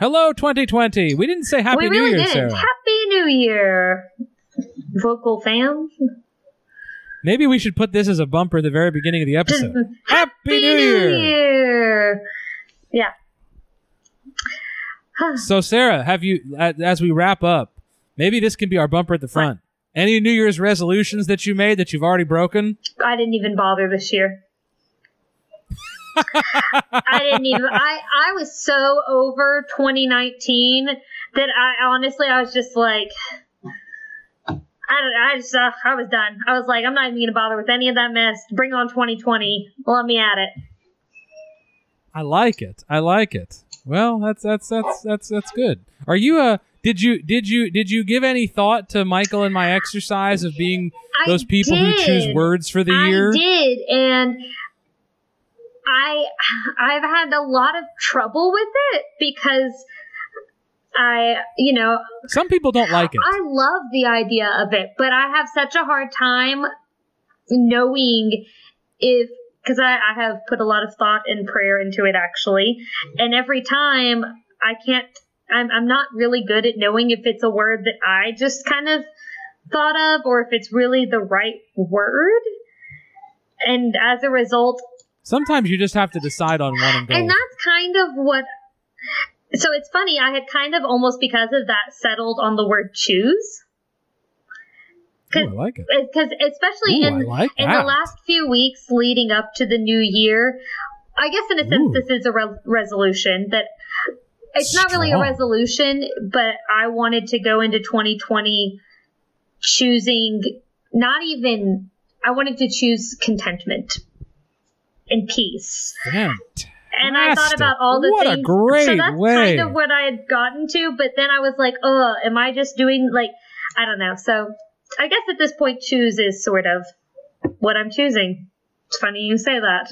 Hello, 2020. We didn't say Happy we New really Year, did. Sarah. Happy New Year, vocal fam. Maybe we should put this as a bumper at the very beginning of the episode. Happy New Year! Year. Yeah. So, Sarah, have you, as we wrap up, maybe this can be our bumper at the front. Any New Year's resolutions that you made that you've already broken? I didn't even bother this year. I didn't even. I I was so over 2019 that I honestly I was just like. I, don't- I just uh, I was done. I was like, I'm not even gonna bother with any of that mess. Bring on 2020. Let me at it. I like it. I like it. Well, that's that's that's that's that's good. Are you a did you did you did you give any thought to Michael and my exercise of being I those people who choose words for the I year? I did, and I I've had a lot of trouble with it because I, you know, Some people don't like it. I love the idea of it, but I have such a hard time knowing if because I, I have put a lot of thought and prayer into it actually, and every time I can't. I'm, I'm not really good at knowing if it's a word that I just kind of thought of or if it's really the right word. And as a result, Sometimes you just have to decide on one and go. and that's kind of what. So it's funny. I had kind of almost because of that settled on the word choose. Ooh, I like it. Because especially Ooh, in like in the last few weeks leading up to the new year, I guess in a sense Ooh. this is a re- resolution that it's not really a resolution, but I wanted to go into 2020 choosing not even I wanted to choose contentment and peace. Fantastic. And I thought about all the What a things. great so that's way. kind of what I had gotten to, but then I was like, oh, am I just doing like I don't know. So I guess at this point choose is sort of what I'm choosing. It's funny you say that.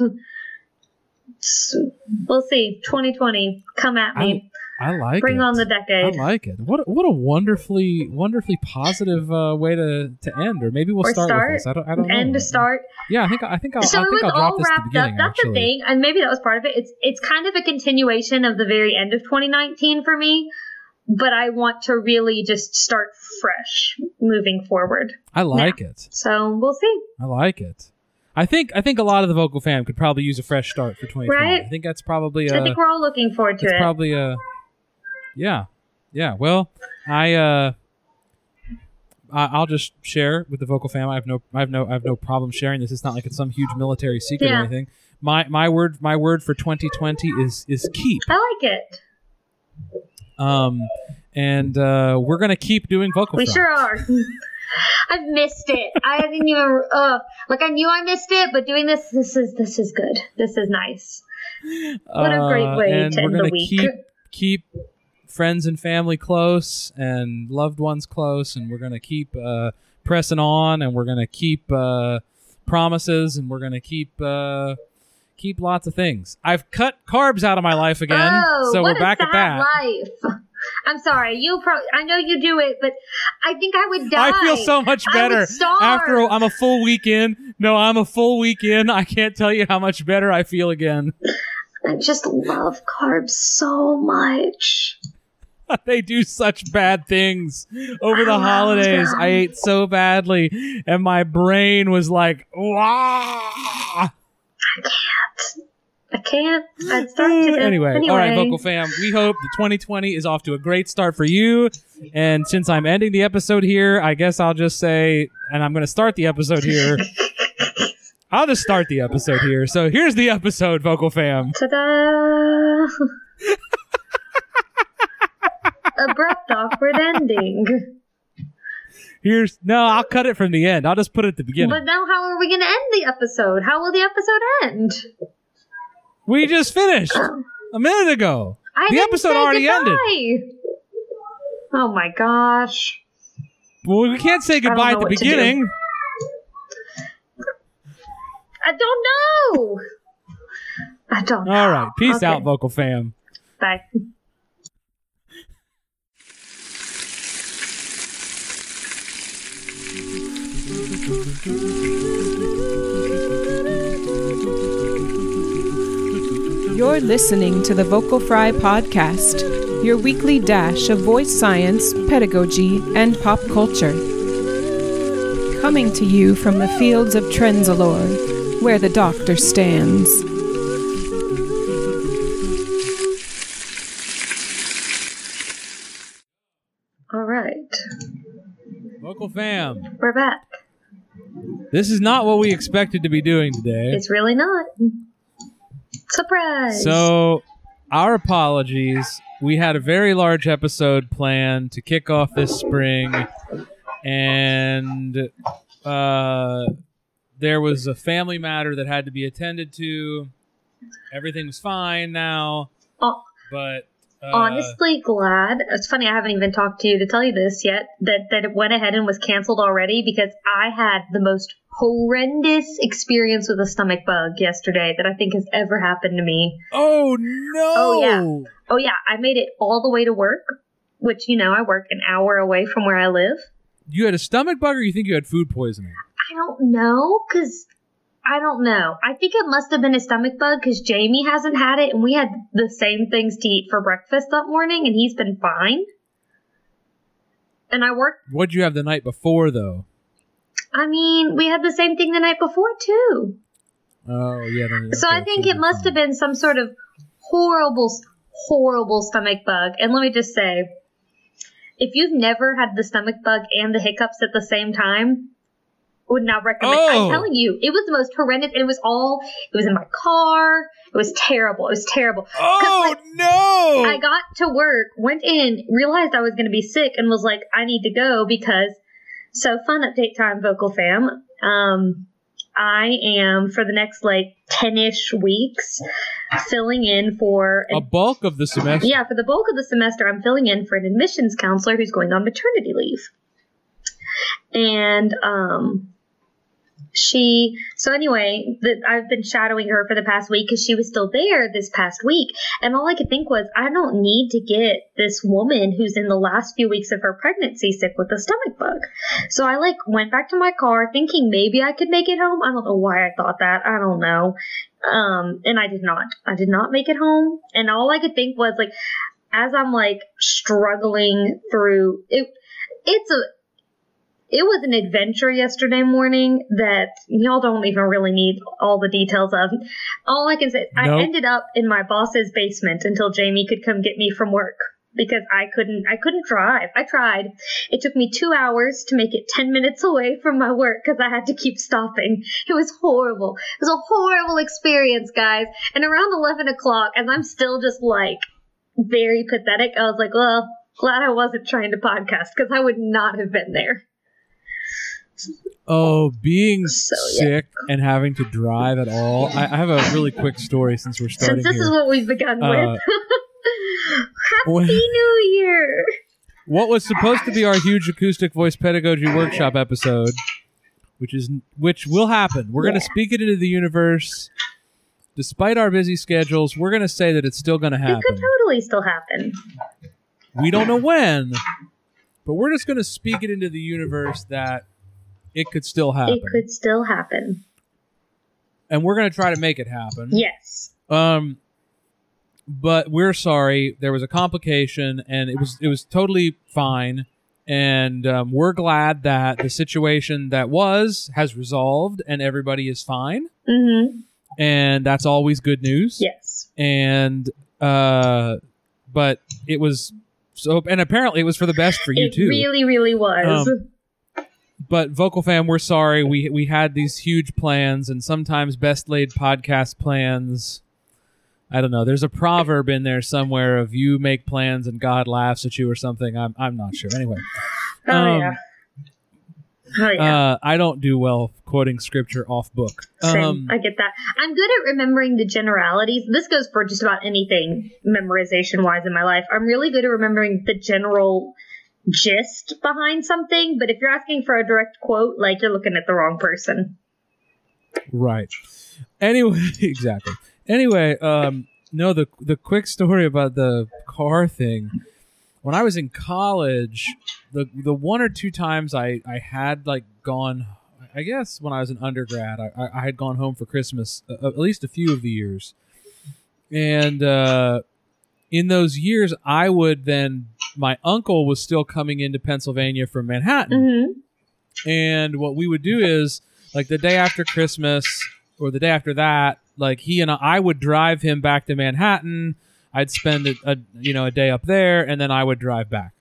We'll see. 2020, come at me. I like it. Bring it. on the decade. I like it. What a, what a wonderfully wonderfully positive uh, way to, to end, or maybe we'll Or start, start, with this. I don't I don't know. End to start. Yeah, I think I think I'll, so I it think was I'll drop all this at the wrapped up. That's actually. the thing, and maybe that was part of it. It's it's kind of a continuation of the very end of 2019 for me, but I want to really just start fresh moving forward. I like it. So we'll see. I like it. I think I think a lot of the vocal fam could probably use a fresh start for 2020. Right? I think that's probably I uh, think we're all looking forward to it's it. probably uh yeah yeah. Well, I uh I'll just share with the vocal fam. I have no I have no I have no problem sharing this. It's not like it's some huge military secret or anything. My my word my word for 2020 is is keep. I like it. Um and uh we're going to keep doing vocal We fam. sure are. I've missed it. I didn't even. Uh, like I knew I missed it, but doing this, this is this is good. This is nice. What a great Uh, way and to end the week. keep keep friends and family close and loved ones close and we're gonna keep uh, pressing on and we're gonna keep uh, promises and we're gonna keep uh, keep lots of things i've cut carbs out of my life again oh, so we're back at that life. I'm sorry. You probably. I know you do it, but I think I would die. I feel so much better after a, I'm a full week in. No, I'm a full week in. I can't tell you how much better I feel again. I just love carbs so much. they do such bad things over the holidays. I ate so badly, and my brain was like, "Wah!" I can't. I'd start to anyway, anyway. all right, vocal fam. We hope the 2020 is off to a great start for you. And since I'm ending the episode here, I guess I'll just say, and I'm going to start the episode here. I'll just start the episode here. So here's the episode, vocal fam. Ta-da! Abrupt, awkward ending. Here's no, I'll cut it from the end. I'll just put it at the beginning. But now, how are we going to end the episode? How will the episode end? we just finished a minute ago. I The episode already goodbye. Oh my gosh! Well, we can't say goodbye at the what to do. beginning. I don't know. I don't. know. All right. Peace Okay. out, vocal fam. Bye. You're listening to the Vocal Fry Podcast, your weekly dash of voice science, pedagogy, and pop culture. Coming to you from the fields of Trenzalore, where the doctor stands. All right, Vocal fam, we're back. This is not what we expected to be doing today. It's really not. Surprise. So, our apologies. We had a very large episode planned to kick off this spring, and uh, there was a family matter that had to be attended to. Everything's fine now, Oh, but uh, honestly glad. It's funny I haven't even talked to you to tell you this yet that that it went ahead and was canceled already because I had the most horrendous experience with a stomach bug yesterday that I think has ever happened to me. oh no! Oh, yeah. Oh yeah, I made it all the way to work, which you know I work an hour away from where I live. You had a stomach bug, or you think you had food poisoning? I don't know because I don't know. I think it must have been a stomach bug because Jamie hasn't had it, and we had the same things to eat for breakfast that morning, and he's been fine. And I worked. What'd you have the night before, though? I mean, we had the same thing the night before too. Oh yeah. So I think it must have been some sort of horrible, horrible stomach bug. And let me just say, if you've never had the stomach bug and the hiccups at the same time, would not recommend. Oh. I'm telling you, it was the most horrendous. It was all. It was in my car. It was terrible. It was terrible. Oh like, no! I got to work, went in, realized I was going to be sick, and was like, I need to go because. So, fun update time, Vocal Fam. Um, I am, for the next like 10 ish weeks, filling in for. a An, bulk of the semester. yeah, for the bulk of the semester, I'm filling in for an admissions counselor who's going on maternity leave. And, um, she so anyway the, i've been shadowing her for the past week because she was still there this past week. And all i could think was i don't need to get this woman who's in the last few weeks of her pregnancy sick with a stomach bug. So i like went back to my car thinking maybe i could make it home. I don't know why i thought that. I don't know. Um and i did not. I did not make it home. And all i could think was like as i'm like struggling through it it's a it was an adventure yesterday morning that y'all don't even really need all the details of. All I can say, I ended up in my boss's basement until Jamie could come get me from work because I couldn't, I couldn't drive. I tried. It took me two hours to make it 10 minutes away from my work because I had to keep stopping. It was horrible. It was a horrible experience, guys. And around 11 o'clock, as I'm still just like very pathetic, I was like, well, glad I wasn't trying to podcast because I would not have been there. Oh, being So, yeah. sick and having to drive at all. I, I have a really quick story since we're starting Since this here. is what we've begun Uh, with. Happy when- New Year! what was supposed to be our huge acoustic voice pedagogy workshop episode, which is which will happen. We're going to speak it into the universe. Despite our busy schedules, we're going to say that it's still going to happen. It could totally still happen. We don't know when, but we're just going to speak it into the universe that it could still happen, It could still happen. and we're going to try to make it happen. Yes. Um, but we're sorry. There was a complication, and it was it was totally fine. And um, we're glad that the situation that was has resolved, and everybody is fine. Mm-hmm. And that's always good news. Yes. And uh, but it was so, and apparently it was for the best for you it too. really, really was. Um, but vocal fam we're sorry we we had these huge plans and sometimes best laid podcast plans i don't know there's a proverb in there somewhere of you make plans and god laughs at you or something i'm, I'm not sure anyway oh, um, yeah. Oh, yeah. uh, i don't do well quoting scripture off book Same. um, I get that. I'm good at remembering the generalities. This goes for just about anything memorization wise in my life. I'm really good at remembering the general gist behind something, but if you're asking for a direct quote, like you're looking at the wrong person. Right. Anyway, exactly. Anyway, um, no, the the quick story about the car thing. When I was in college, the the one or two times I I had like gone, I guess when I was an undergrad, I I, had gone home for Christmas uh, at least a few of the years. and uh, in those years, I would then. My uncle was still coming into Pennsylvania from Manhattan, hmm and what we would do is like the day after Christmas or the day after that, like he and I, I would drive him back to Manhattan. I'd spend a, a you know a day up there, and then I would drive back.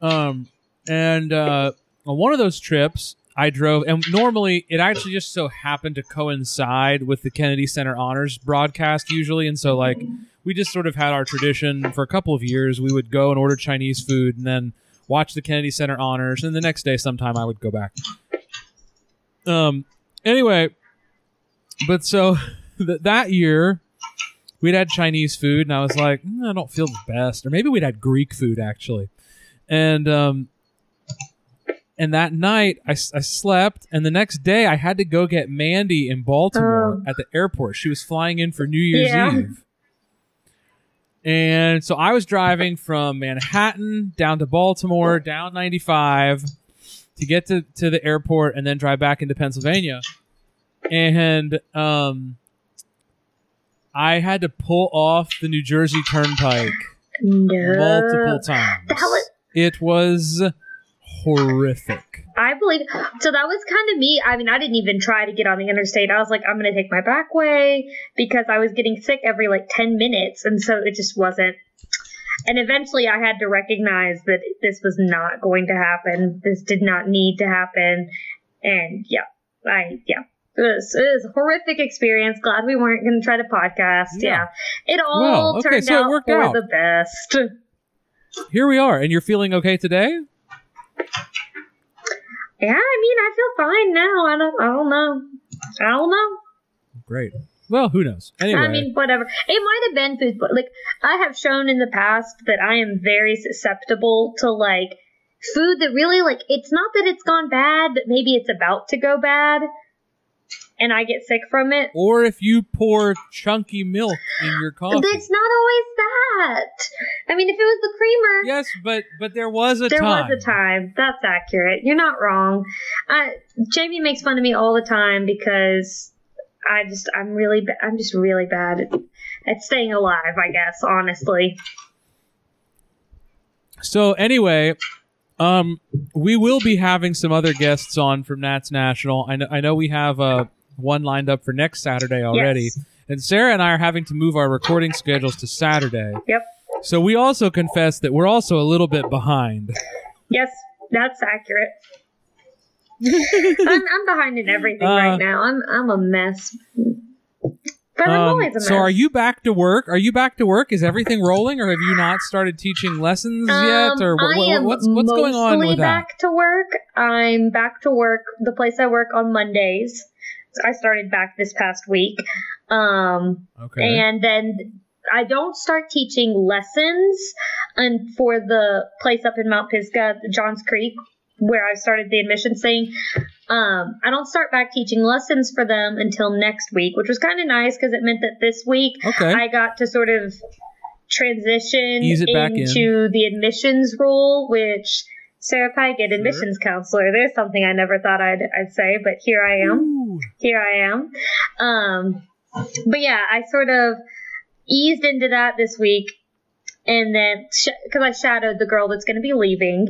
Um, and uh, on one of those trips, I drove, and normally it actually just so happened to coincide with the Kennedy Center Honors broadcast usually, and so like we just sort of had our tradition for a couple of years. We would go and order Chinese food, and then watch the Kennedy Center Honors, and the next day sometime I would go back. Um. Anyway, but so th- that year we'd had Chinese food, and I was like, "Mm, I don't feel the best, or maybe we'd had Greek food actually, and um, and that night I, I slept, and the next day I had to go get Mandy in Baltimore Oh. at the airport. She was flying in for New Year's Yeah. Eve. And so I was driving from Manhattan down to Baltimore, down 95 to get to, to the airport and then drive back into Pennsylvania. And um, I had to pull off the New Jersey Turnpike No. multiple times. It was horrific. I believe so. That was kind of me. I mean, I didn't even try to get on the interstate. I was like, I'm going to take my back way because I was getting sick every like 10 minutes. And so it just wasn't. And eventually I had to recognize that this was not going to happen. This did not need to happen. And yeah, I, yeah. It was, it was a horrific experience. Glad we weren't going to try to podcast. Yeah. Yeah. It all Well, okay, turned so it out worked for out. the best. Here we are, and you're feeling okay today? Yeah, I mean, I feel fine now. I don't, I don't know. I don't know. Great. Well, who knows? Anyway, I mean, whatever. It might have been food, but like I have shown in the past that I am very susceptible to like food that really like it's not that it's gone bad, but maybe it's about to go bad, and I get sick from it. or if you pour chunky milk in your coffee. It's not always that. I mean, if it was the creamer, Yes, but but there was a there time. There was a time. That's accurate. You're not wrong. I, Jamie makes fun of me all the time because I just I'm really ba- I'm just really bad at, at staying alive. I guess honestly. So anyway, um, we will be having some other guests on from NATS National. I know I know we have uh one lined up for next Saturday already, Yes. and Sarah and I are having to move our recording schedules to Saturday. Yep. So we also confess that we're also a little bit behind. Yes, that's accurate. I'm, I'm behind in everything Uh, right now. I'm I'm a mess. But I'm Um, always a mess. so are you back to work? Are you back to work? Is everything rolling, or have you not started teaching lessons yet? Um, Or wh- wh- what's what's going on with that? back to work. I'm back to work. The place I work on Mondays. I started back this past week. Um, Okay. and then I don't start teaching lessons and for the place up in Mount Pisgah, Johns Creek, where I started the admissions thing. Um, I don't start back teaching lessons for them until next week, which was kind of nice because it meant that this week okay. I got to sort of transition back in. into the admissions role, which Sarah Pygott, admissions counselor. There's something I never thought I'd, I'd say, but here I am Ooh. Here I am. Um, but yeah, I sort of eased into that this week, and then because I shadowed the girl that's going to be leaving,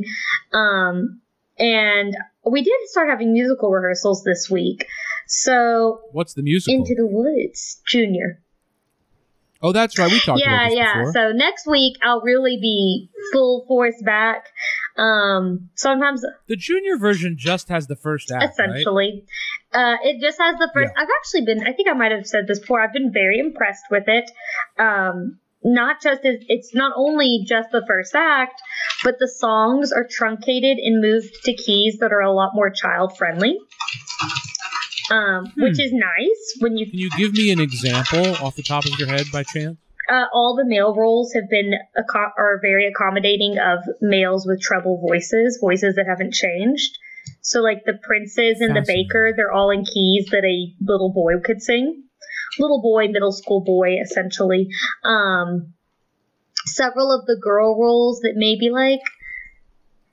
um, and we did start having musical rehearsals this week. So What's the musical? into the woods, Junior. Oh, that's right. We talked yeah, about this yeah. before. So next week I'll really be full force back. Um, sometimes the junior version just has the first act, right? essentially. Uh, it just has the first. I've actually been. I think I might have said this before. I've been very impressed with it. Um, not just as it's not only just the first act, but the songs are truncated and moved to keys that are a lot more child friendly. Um, which is nice when you Can you give me an example off the top of your head by chance? uh, all the male roles have been acco- are very accommodating of males with treble voices, voices that haven't changed. So like the princes and the baker, they're all in keys that a little boy could sing. Little boy, middle school boy, essentially. Um, several of the girl roles that maybe like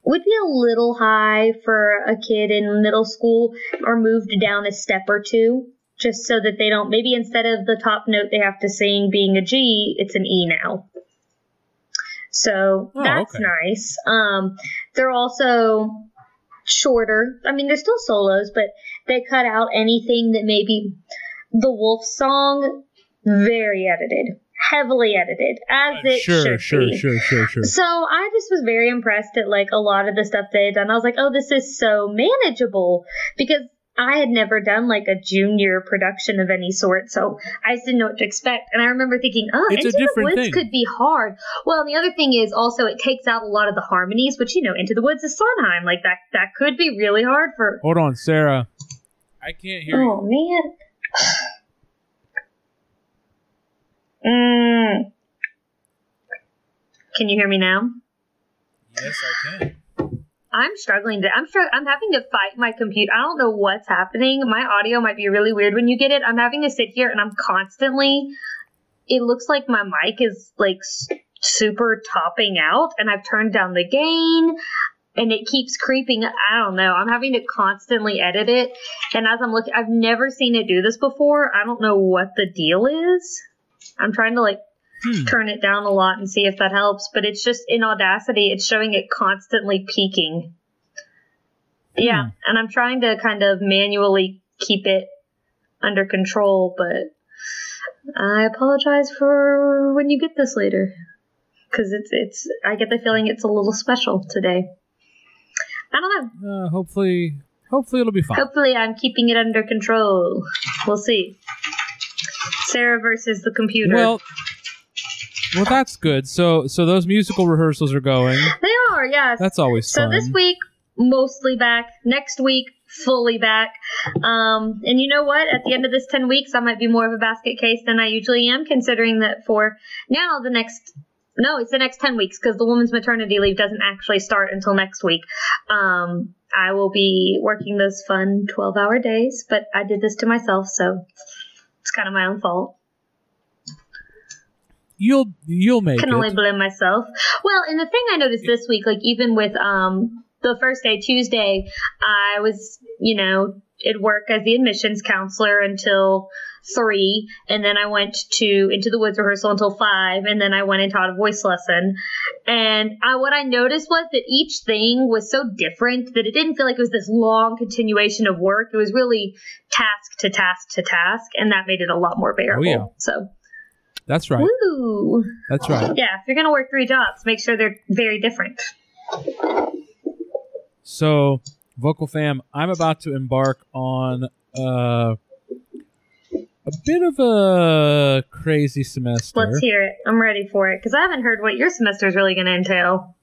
would be a little high for a kid in middle school or moved down a step or two just so that they don't maybe instead of the top note they have to sing being a G, it's an E now. So Oh, that's okay. nice. Um, they're also shorter. I mean, they're still solos, but they cut out anything that maybe the Wolf song very edited, heavily edited, as uh, it sure, should sure, be. sure, sure, sure. So I just was very impressed at like a lot of the stuff they had done. I was like, oh, this is so manageable because I had never done like a junior production of any sort, so I just didn't know what to expect. And I remember thinking, oh, It's Into the Woods thing. could be hard. Well, and the other thing is also it takes out a lot of the harmonies, which you know, Into the Woods is Sondheim. Like that, that could be really hard for. Hold on, Sarah. I can't hear oh, you. Oh man. Mm. Can you hear me now? Yes, I can. I'm struggling to. I'm str- I'm having to fight my computer. I don't know what's happening. My audio might be really weird when you get it. I'm having to sit here and I'm constantly. It looks like my mic is like s- super topping out, and I've turned down the gain, and it keeps creeping. I don't know. I'm having to constantly edit it, and as I'm looking, I've never seen it do this before. I don't know what the deal is. I'm trying to like Hmm. turn it down a lot and see if that helps. But it's just in Audacity, it's showing it constantly peaking. Yeah, Hmm. and I'm trying to kind of manually keep it under control, but I apologize for when you get this later because it's it's I get the feeling it's a little special today. I don't know. Uh, hopefully, hopefully it'll be fine. Hopefully, I'm keeping it under control. We'll see. Sarah versus the computer. Well, well, that's good. So, so those musical rehearsals are going. they are, yes. That's always So fun. this week, mostly back. Next week, fully back. Um, and you know what? At the end of this 10 weeks, I might be more of a basket case than I usually am, considering that for now, the next. No, it's the next 10 weeks because the woman's maternity leave doesn't actually start until next week. Um, I will be working those fun 12 hour days, but I did this to myself, so it's kind of my own fault. you'll you'll make can it. only blame myself. Well, and the thing I noticed this week, like even with um the first day, Tuesday, I was, you know, at work as the admissions counselor until three, and then I went to into the woods rehearsal until five, and then I went and taught a voice lesson. And I, what I noticed was that each thing was so different that it didn't feel like it was this long continuation of work. It was really task to task to task, and that made it a lot more bearable. yeah. So, That's right. woo! That's right. Yeah, if you're gonna work three jobs, make sure they're very different. So, vocal fam, I'm about to embark on uh, a bit of a crazy semester. Let's hear it. I'm ready for it because I haven't heard what your semester is really gonna entail.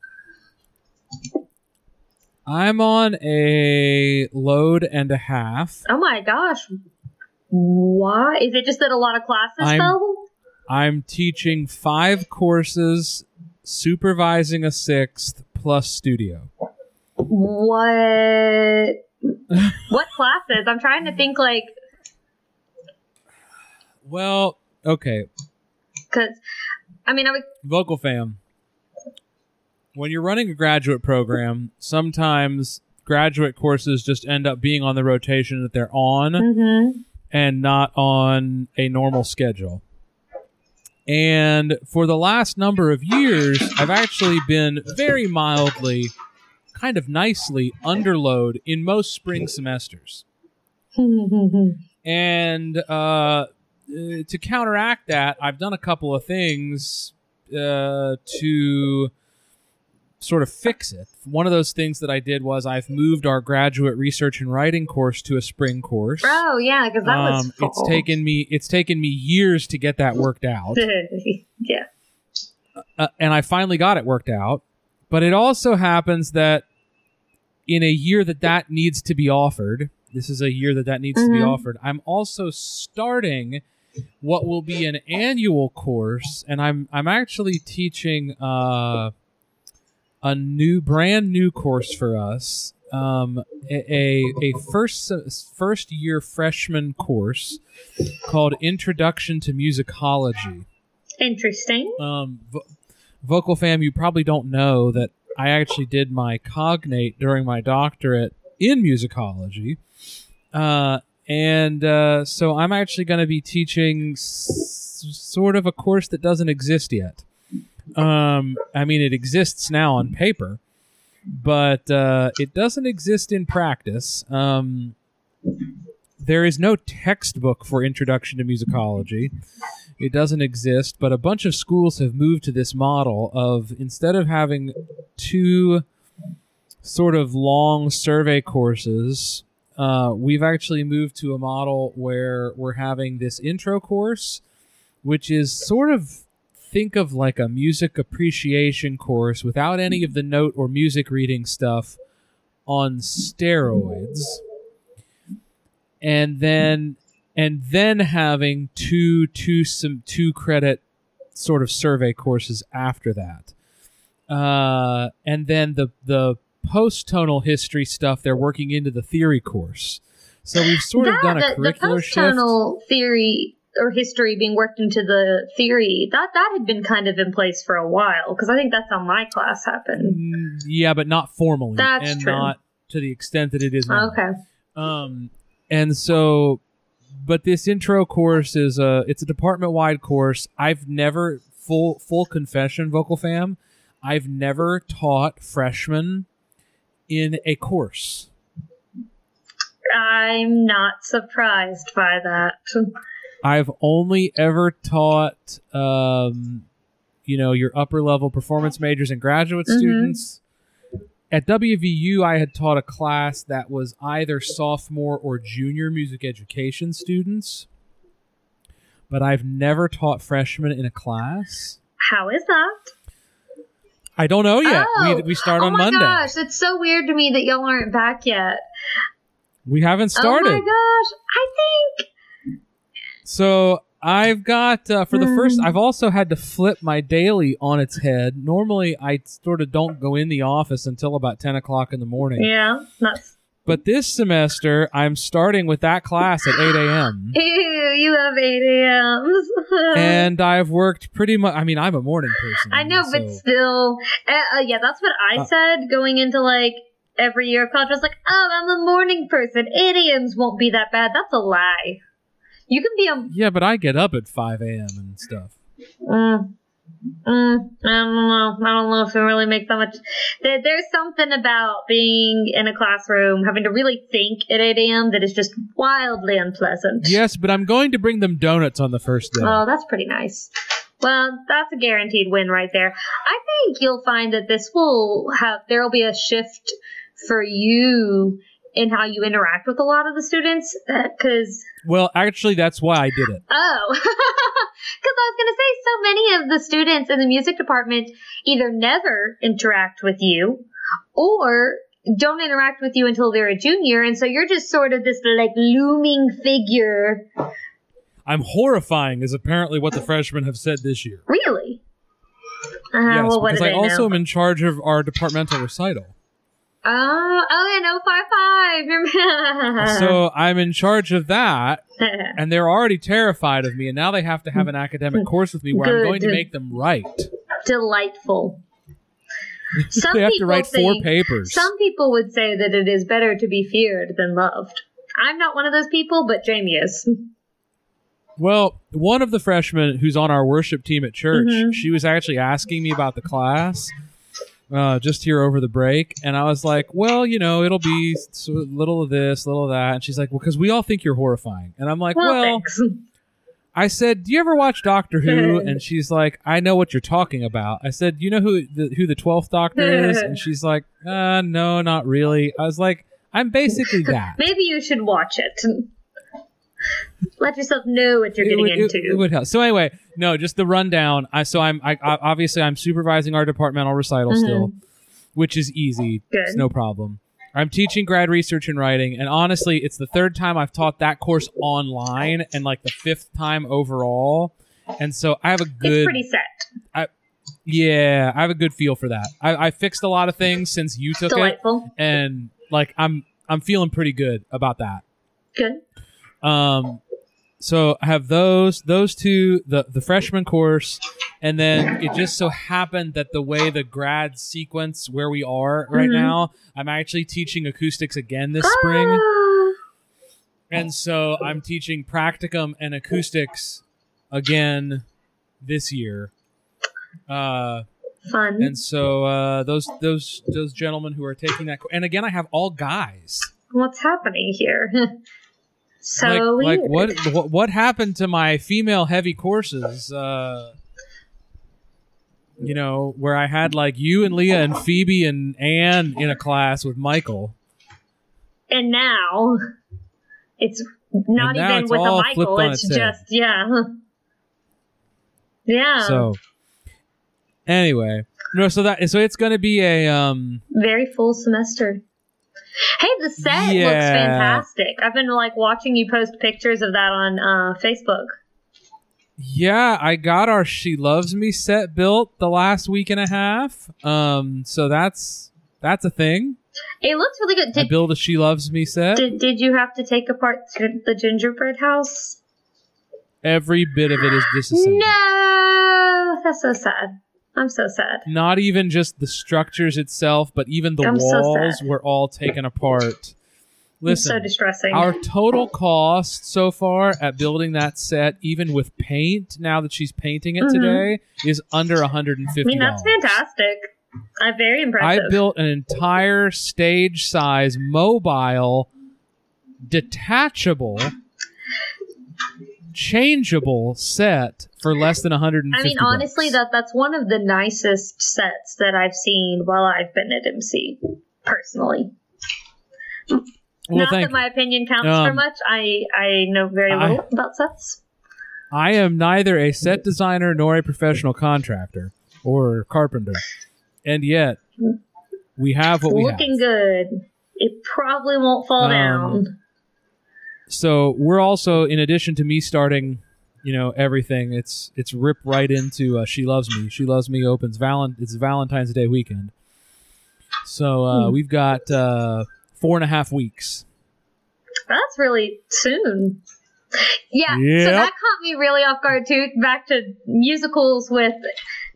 I'm on a load and a half. Oh my gosh, why is it just that a lot of classes I'm- fell? I'm teaching five courses, supervising a sixth, plus studio. What? what classes? I'm trying to think like Well, okay, because I mean I would vocal fam. When you're running a graduate program, sometimes graduate courses just end up being on the rotation that they're on. mm-hmm. and not on a normal schedule. And for the last number of years, I've actually been very mildly, kind of nicely underload in most spring semesters. And uh, uh, to counteract that, I've done a couple of things uh, to sort of fix it. One of those things that I did was I've moved our graduate research and writing course to a spring course oh yeah, because that was um, it's taken me it's taken me years to get that worked out yeah. uh, and i finally got it worked out but it also happens that in a year that that needs to be offered this is a year that that needs to be Mhm. offered i'm also starting what will be an annual course and i'm i'm actually teaching uh a new brand new course for us um, a, a first first year freshman course called Introduction to Musicology. Interesting. Um, vo- vocal fam, you probably don't know that I actually did my cognate during my doctorate in musicology. Uh, and uh, so I'm actually going to be teaching s- sort of a course that doesn't exist yet. Um, I mean, it exists now on paper, but uh, it doesn't exist in practice. Um, there is no textbook for Introduction to Musicology. It doesn't exist, but a bunch of schools have moved to this model of instead of having two sort of long survey courses, uh, we've actually moved to a model where we're having this intro course, which is sort of think of like a music appreciation course without any of the note or music reading stuff on steroids. And then and then having two two some two credit sort of survey courses after that. Uh, and then the the post tonal history stuff they're working into the theory course so we've sort of done a the, curricular the post-tonal theory or history being worked into the theory that that had been kind of in place for a while because I think that's how my class happened. Mm, yeah but not formally That's and true. not to the extent that it is now. Okay. Um, and so, but this intro course is a it's a department wide course. I've never full full confession, vocal fam. I've never taught freshmen in a course. I'm not surprised by that. I've only ever taught, um, you know, your upper level performance majors and graduate Mhm. students. At WVU, I had taught a class that was either sophomore or junior music education students, but I've never taught freshmen in a class. How is that? I don't know yet. Oh. we, we start on Monday. oh my Monday. gosh, it's so weird to me that y'all aren't back yet. We haven't started. Oh my gosh, I think So I've got uh, for the first. Mm. I've also had to flip my daily on its head. Normally, I sort of don't go in the office until about ten o'clock in the morning. yeah, that's But this semester, I'm starting with that class at eight a.m. ew. You have eight a.m.s. and I've worked pretty much. I mean, I'm a morning person. I know, but still, uh, uh, yeah, that's what I Uh. said going into like every year of college. I was like, oh, I'm a morning person. 8 a.m.s won't be that bad. That's a lie. You can be a yeah, but I get up at five a.m. and stuff. Mm, mm, I don't know. I don't know if it really makes that much. There, there's something about being in a classroom, having to really think at 8 a.m. that is just wildly unpleasant. Yes, but I'm going to bring them donuts on the first day. Oh, that's pretty nice. Well, that's a guaranteed win right there. I think you'll find that this will have, there will be a shift for you in how you interact with a lot of the students. Because well, actually, that's why I did it. Oh, because I was going to say so many of the students in the music department either never interact with you or don't interact with you until they're a junior. And so you're just sort of this like looming figure. I'm horrifying, is apparently what the freshmen have said this year. Really? Uh, yes, well, what because I also know? am in charge of our departmental recital. Oh, oh, five, five. So I'm in charge of that, and they're already terrified of me, and now they have to have an academic course with me where I'm going to make them write. delightful. Some they have to write four think- papers. Some people would say that it is better to be feared than loved. I'm not one of those people, but Jamie is. Well, one of the freshmen who's on our worship team at church, Mhm. she was actually asking me about the class uh, just here over the break, and I was like, "Well, you know, it'll be so little of this, little of that," and she's like, "Well, because we all think you're horrifying," and I'm like, Well, "Well." I said, "Do you ever watch Doctor Who?" And she's like, "I know what you're talking about." I said, "You know who the, who the Twelfth Doctor is?" And she's like, "Uh, no, not really." I was like, "I'm basically that." Maybe you should watch it. Let yourself know what you're It getting would, into. it would help. So anyway, no, just the rundown. I so I'm I, I obviously I'm supervising our departmental recital Mhm. still, which is easy. Good. It's no problem. I'm teaching grad research and writing, and honestly, it's the third time I've taught that course online, and like the fifth time overall. And so I have a it's good pretty set. I, Yeah, I have a good feel for that. I, I fixed a lot of things since you took it, and like I'm I'm feeling pretty good about that. Good. Um, so I have those those two the the freshman course, and then it just so happened that the way the grad sequence where we are right Mhm. now, I'm actually teaching acoustics again this spring. Ah, and so I'm teaching practicum and acoustics again this year. Uh, Fun. and so uh, those those those gentlemen who are taking that, and again, I have all guys. What's happening here? so like, like what, what what happened to my female heavy courses? Uh, you know, where I had like you and Leah and Phoebe and Anne in a class with Michael. And now it's not now even it's with a Michael. It's just yeah, yeah. So anyway, no, so that so it's going to be a um very full semester. Hey, the set looks fantastic. I've been like watching you post pictures of that on uh, Facebook. yeah, I got our She Loves Me set built the last week and a half. Um so that's that's a thing. It looks really good. I Did, build a She Loves Me set. did did you have to take apart the gingerbread house? Every bit of it is disassembled. No, that's so sad. I'm so sad. Not even just the structures itself, but even the I'm walls sad. were all taken apart. it's Listen, so distressing. Our total cost so far at building that set, even with paint, now that she's painting it Mhm. today, is under $150. I mean, that's fantastic. I'm very impressed. I built an entire stage size mobile, detachable, changeable set for less than 150 I mean, honestly, bucks. that that's one of the nicest sets that I've seen while I've been at MC. Personally, well, not that my opinion counts for Um, much. I I know very I- little about sets. I am neither a set designer nor a professional contractor or carpenter. And yet, we have what we have Looking have. good. It probably won't fall Um, down. So we're also, in addition to me starting, you know, everything, it's it's ripped right into uh, She Loves Me. She Loves Me opens Valent. It's Valentine's Day weekend. So uh, Hmm. we've got uh, four and a half weeks. That's really soon. Yeah, so that caught me really off guard too. Back to musicals with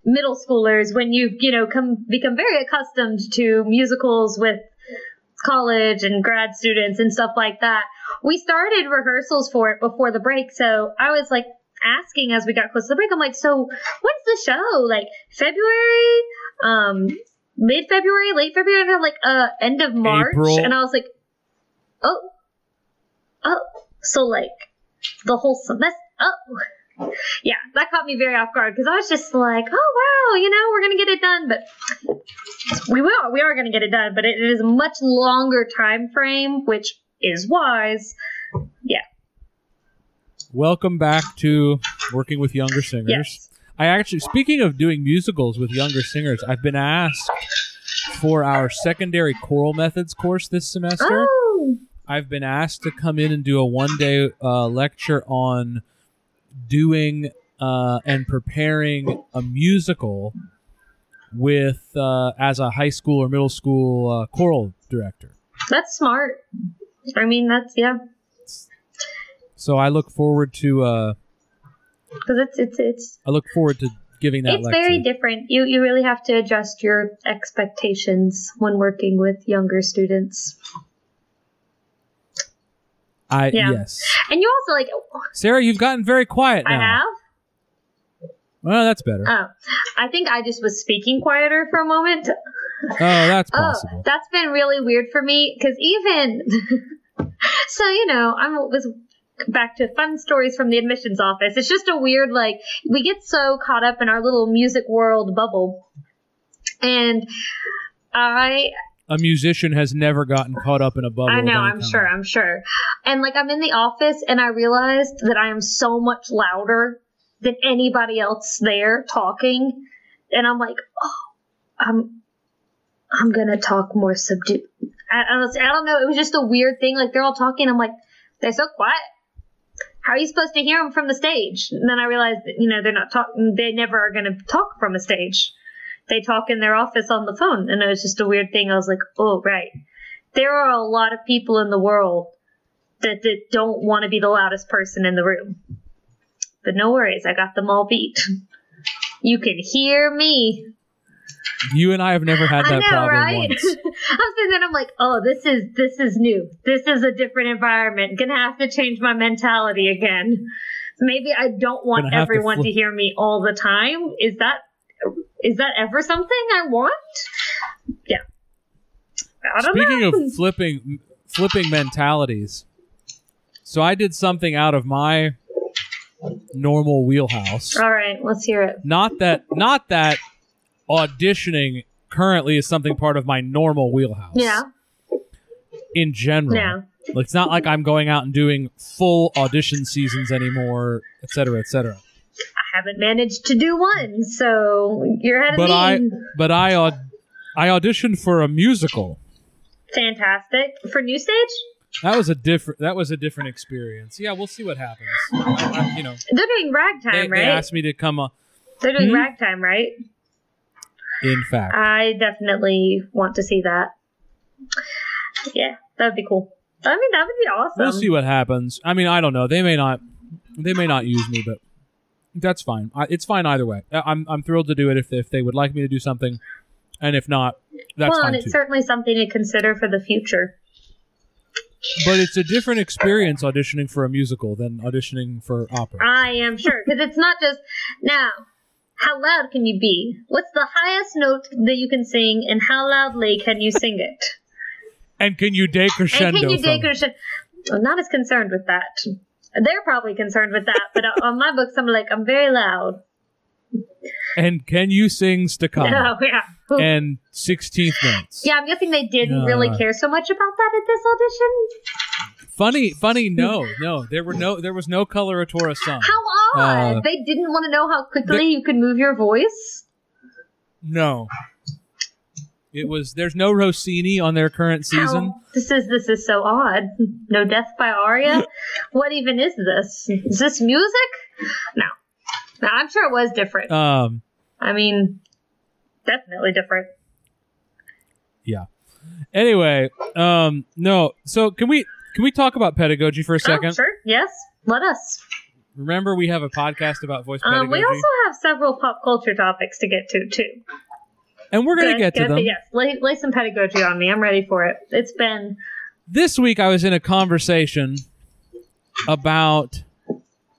middle schoolers when you've you know come become very accustomed to musicals with college and grad students and stuff like that. We started rehearsals for it before the break, so I was like asking as we got close to the break. I'm like, so when's the show? Like February, um, mid February, late February, and I'm like uh end of March, April. and I was like, oh, oh, so like the whole semester. Oh, yeah, that caught me very off guard because I was just like, oh wow, you know, we're gonna get it done, but we will, we are gonna get it done, but it is a much longer time frame, which is wise. Yeah. Welcome back to working with younger singers. Yes. I actually, speaking of doing musicals with younger singers, I've been asked for our secondary choral methods course this semester. Oh, I've been asked to come in and do a one day uh, lecture on doing uh, and preparing a musical with uh, as a high school or middle school uh, choral director. that's smart. I mean, that's yeah, So I look forward to uh, because it's it's it's I look forward to giving that it's lecture. very different. You you really have to adjust your expectations when working with younger students, I Yeah. yes, and you also like Sarah, you've gotten very quiet I now. have. Well, that's better. Oh, I think I just was speaking quieter for a moment. oh, that's possible. Oh, that's been really weird for me because even so, you know, I'm was back to fun stories from the admissions office. It's just a weird like we get so caught up in our little music world bubble, and I a musician has never gotten caught up in a bubble. I know, I'm sure, I'm sure. And like I'm in the office and I realized that I am so much louder than anybody else there talking. And I'm like, oh, I'm I'm gonna talk more subdued. I, I, don't, I don't know. It was just a weird thing. Like they're all talking. I'm like, they're so quiet. How are you supposed to hear them from the stage? And then I realized that you know they're not talking. They never are gonna talk from a stage. They talk in their office on the phone, and it was just a weird thing. I was like, oh right there are a lot of people in the world that, that don't want to be the loudest person in the room. But no worries, I got them all beat. You can hear me. You and I have never had I that know, problem right? once. I'm there. I'm like, oh, this is this is new. This is a different environment. Gonna have to change my mentality again. Maybe I don't want have to everyone to, hear me all the time. Is that is that ever something I want? Yeah. I don't Speaking know. of flipping flipping mentalities, so I did something out of my normal wheelhouse. all right, let's hear it. Not that not that auditioning currently is something part of my normal wheelhouse. Yeah. In general. Yeah. Like it's not like I'm going out and doing full audition seasons anymore, et cetera, et cetera. I haven't managed to do one, so you're ahead of But me. I but I aud- I auditioned for a musical. Fantastic for new stage. That was a different that was a different experience. Yeah, we'll see what happens. I- I- you know, They're doing ragtime, they, right? they asked me to come uh, They're doing Hmm? ragtime, right? In fact. I definitely want to see that. Yeah, that would be cool. I mean, that would be awesome. We'll see what happens. I mean, I don't know. They may not. They may not use me, but that's fine. I, it's fine either way. I- I'm I'm thrilled to do it if if they would like me to do something, and if not, that's well, fine and it's too. certainly something to consider for the future. But it's a different experience auditioning for a musical than auditioning for opera. I am sure because it's not just now. How loud can you be? What's the highest note that you can sing, and how loudly can you sing it? And can you decrescendo? and can you from take it? or should? I'm not as concerned with that. They're probably concerned with that, but on my books, I'm like, I'm very loud. And can you sing staccato Oh yeah. and sixteenth notes? Yeah, I'm guessing they didn't really Uh. care so much about that at this audition. Funny, funny. No, no. There were no. There was no coloratura sung. How odd! Uh, they didn't want to know how quickly the- you could move your voice. No. It was. There's no Rossini on their current season. How- this is this is so odd. No death by aria. what even is this? Is this music? No. No, I'm sure it was different. Um. I mean, definitely different. Yeah. Anyway, um, no. So can we can we talk about pedagogy for a Oh, second? sure. Yes. Let us. Remember, we have a podcast about voice Um, pedagogy, we also have several pop culture topics to get to too. and we're gonna Good, get to them. Yes, lay, lay some pedagogy on me. I'm ready for it. It's been This week, I was in a conversation about.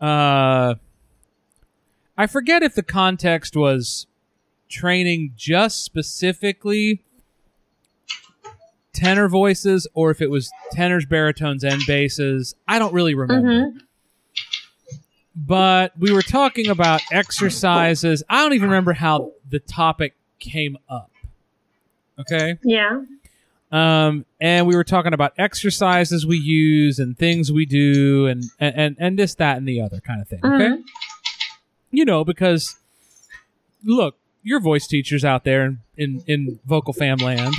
Uh, I forget if the context was training just specifically tenor voices or if it was tenors, baritones, and basses. I don't really remember. Mhm. but we were talking about exercises. I don't even remember how the topic came up. Okay. yeah. Um, and we were talking about exercises we use and things we do and, and, and, this, that, and the other kind of thing. Okay. Mhm. You know, because look, your voice teachers out there in, in, in vocal fam land,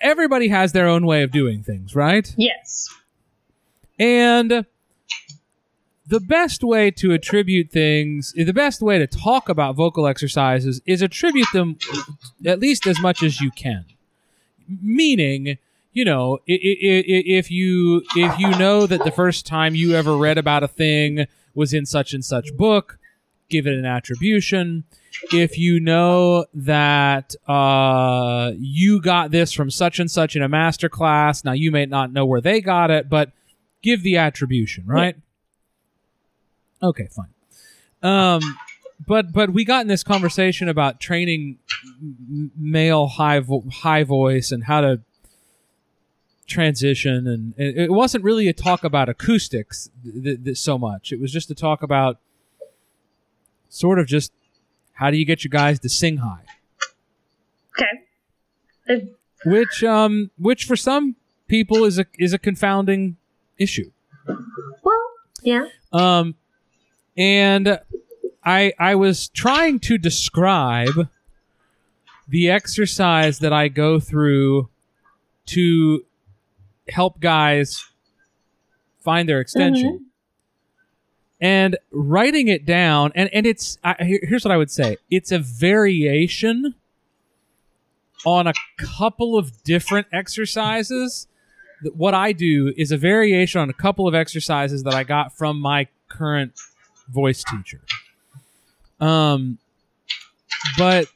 everybody has their own way of doing things, right? Yes. And the best way to attribute things, the best way to talk about vocal exercises is attribute them at least as much as you can. Meaning, you know, if you if you know that the first time you ever read about a thing was in such and such book, give it an attribution. If you know that uh, you got this from such and such in a master class, now you may not know where they got it, but give the attribution, right? Okay, fine. Um, but but we got in this conversation about training male high vo- high voice and how to transition, and it it wasn't really a talk about acoustics th- th- so much. It was just a talk about sort of just how do you get your guys to sing high, Okay. Which um which for some people is a is a confounding issue. well, yeah. Um, and I I was trying to describe the exercise that I go through to help guys find their extension. And writing it down, and, and it's I, here's what I would say: it's a variation on a couple of different exercises what I do is a variation on a couple of exercises that I got from my current voice teacher. Um, but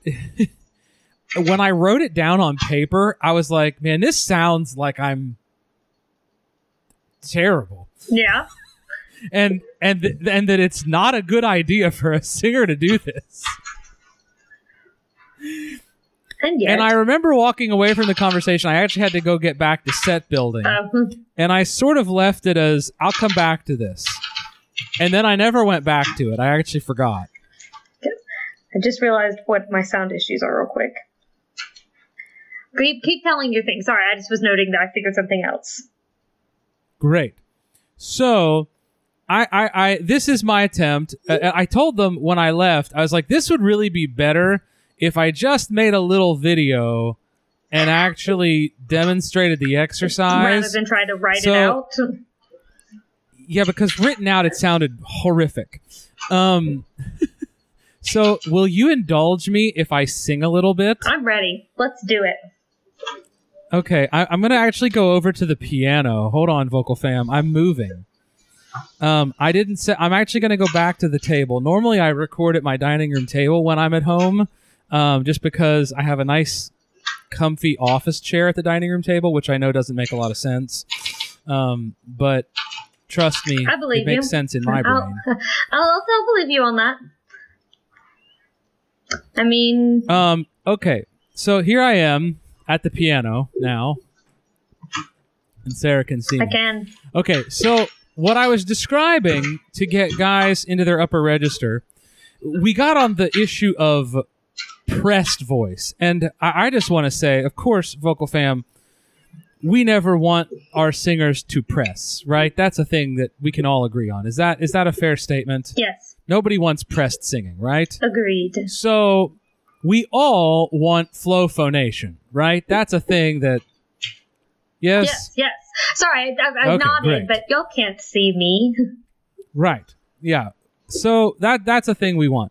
when I wrote it down on paper, I was like, man, this sounds like I'm terrible. Yeah. And and th- and that it's not a good idea for a singer to do this. And. And I remember walking away from the conversation. I actually had to go get back to set building. um, and I sort of left it as I'll come back to this. And then I never went back to it. I actually forgot. I just realized what my sound issues are real quick. Keep, keep telling your thing. Sorry, I just was noting that I figured something else. Great. So, I, I, I this is my attempt. I, I told them when I left, I was like, this would really be better if I just made a little video and actually demonstrated the exercise Rather than try to write it out. Yeah, because written out, it sounded horrific. Um, so, will you indulge me if I sing a little bit? I'm ready. Let's do it. Okay, I, I'm gonna actually go over to the piano. Hold on, vocal fam. I'm moving. Um, I didn't say. I'm actually gonna go back to the table. Normally, I record at my dining room table when I'm at home, um, just because I have a nice, comfy office chair at the dining room table, which I know doesn't make a lot of sense. Um, but trust me, I believe it makes you. sense in my I'll, brain. I'll, I'll believe you on that. I mean, Um, okay, so here I am at the piano now, and Sarah can see me. again, Okay, so what I was describing to get guys into their upper register, we got on the issue of pressed voice. And I, I just want to say, of course, Vocal Fam, we never want our singers to press, right? That's a thing that we can all agree on. Is that is that a fair statement? yes, Nobody wants pressed singing, right? agreed. So we all want flow phonation, right? That's a thing that Yes. Yes, yes. Sorry, I, I, Okay, nodded, great. but y'all can't see me. Right. Yeah. So that that's a thing we want.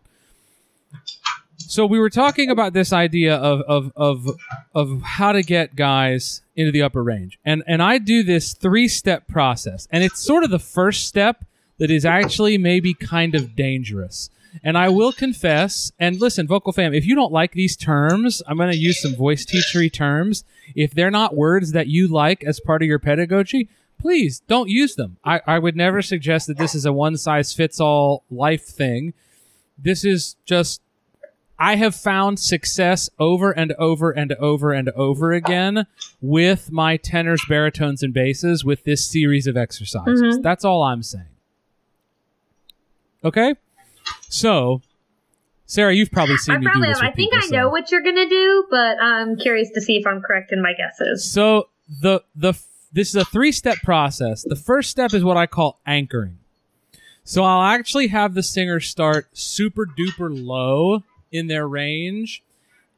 So we were talking about this idea of of of of how to get guys into the upper range. And and I do this three-step process. And it's sort of the first step that is actually maybe kind of dangerous. And I will confess, and listen, vocal fam, if you don't like these terms, I'm going to use some voice teachery terms. If they're not words that you like as part of your pedagogy, please don't use them. I, I would never suggest that this is a one size fits all life thing. This is just, I have found success over and over and over and over again with my tenors, baritones, and basses with this series of exercises. Mhm. That's all I'm saying. Okay? So, Sarah, you've probably seen I me do probably this. have. I think people, I know so- what you're gonna do, but I'm curious to see if I'm correct in my guesses. So the the this is a three step process. The first step is what I call anchoring. So I'll actually have the singer start super duper low in their range,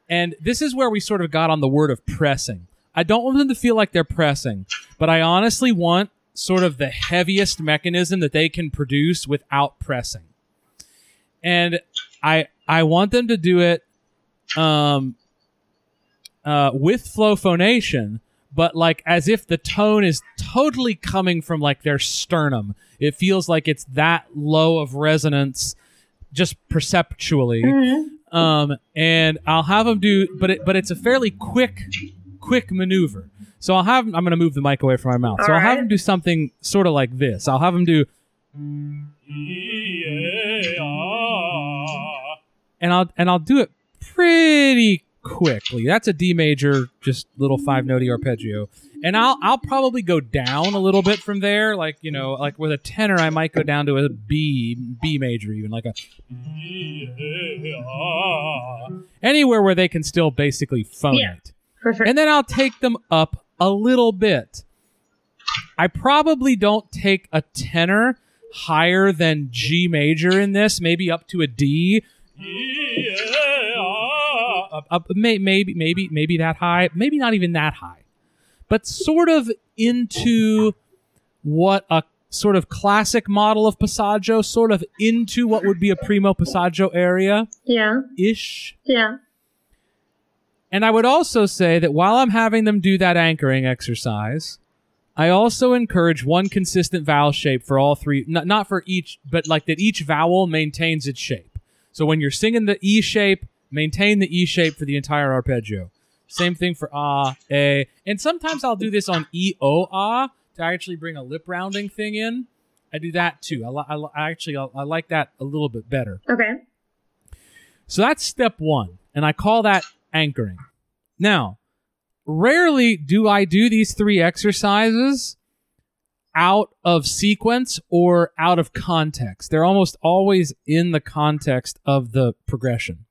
and this is where we sort of got on the word of pressing. I don't want them to feel like they're pressing, but I honestly want sort of the heaviest mechanism that they can produce without pressing. And I I want them to do it um uh, with flow phonation, but like as if the tone is totally coming from like their sternum. It feels like it's that low of resonance, just perceptually. Mhm. Um, and I'll have them do, but it, but it's a fairly quick, quick maneuver. So I'll have, I'm going to move the mic away from my mouth. so I'll have Alright. them do something sort of like this. I'll have them do, and I'll and I'll do it pretty quickly. That's a D major, just little five note arpeggio, and I'll I'll probably go down a little bit from there. Like you know, like with a tenor, I might go down to a B B major, even like a anywhere where they can still basically phonate. Yeah. For sure. And then I'll take them up a little bit. I probably don't take a tenor higher than G major in this, maybe up to a D. Up, up, uh, uh, maybe, maybe, maybe that high, maybe not even that high, but sort of into what a sort of classic model of passaggio, sort of into what would be a primo passaggio area yeah. ish. Yeah. And I would also say that while I'm having them do that anchoring exercise, I also encourage one consistent vowel shape for all three, not, not for each, but like that each vowel maintains its shape. So when you're singing the E shape, Maintain the E shape for the entire arpeggio. Same thing for ah, a, and sometimes I'll do this on E O ah to actually bring a lip rounding thing in. I do that too. I, li- I, actually I, I like that a little bit better. Okay. So that's step one, and I call that anchoring. Now, rarely do I do these three exercises out of sequence or out of context. They're almost always in the context of the progression.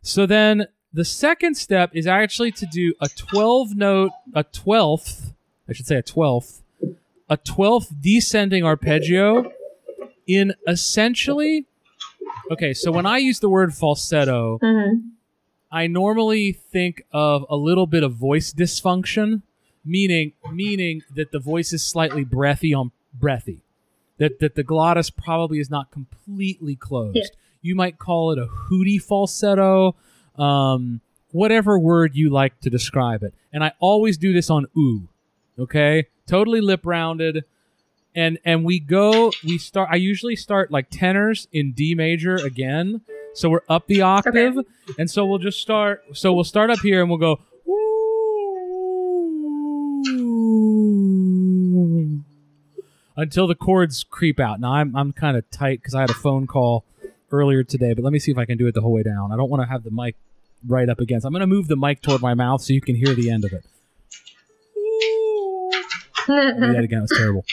So then the second step is actually to do a 12 note, a 12th, I should say a 12th, a 12th descending arpeggio in essentially Okay, so when I use the word falsetto, Mm-hmm. I normally think of a little bit of voice dysfunction, meaning meaning that the voice is slightly breathy on breathy. That that the glottis probably is not completely closed. Yeah. You might call it a hooty falsetto, um, whatever word you like to describe it. And I always do this on ooh. Okay? Totally lip rounded. And and we go we start I usually start like tenors in D major again. So we're up the octave. And so we'll just start. So we'll start up here and we'll go. Until the cords creep out. Now I'm I'm kind of tight because I had a phone call earlier today, but let me see if I can do it the whole way down. I don't want to have the mic right up against. I'm going to move the mic toward my mouth so you can hear the end of it. Do that again. It was terrible.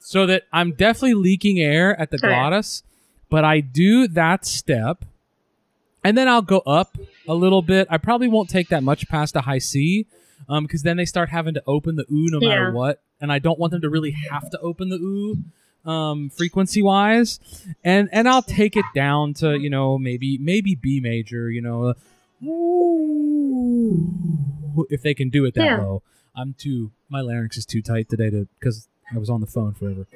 So that I'm definitely leaking air at the glottis, but I do that step, and then I'll go up a little bit. I probably won't take that much past a high C, um, because then they start having to open the ooh no matter Yeah. what, and I don't want them to really have to open the ooh, um, frequency wise, and and I'll take it down to you know maybe maybe B major, you know, ooh, if they can do it that Yeah. low. I'm too my larynx is too tight today to because I was on the phone forever.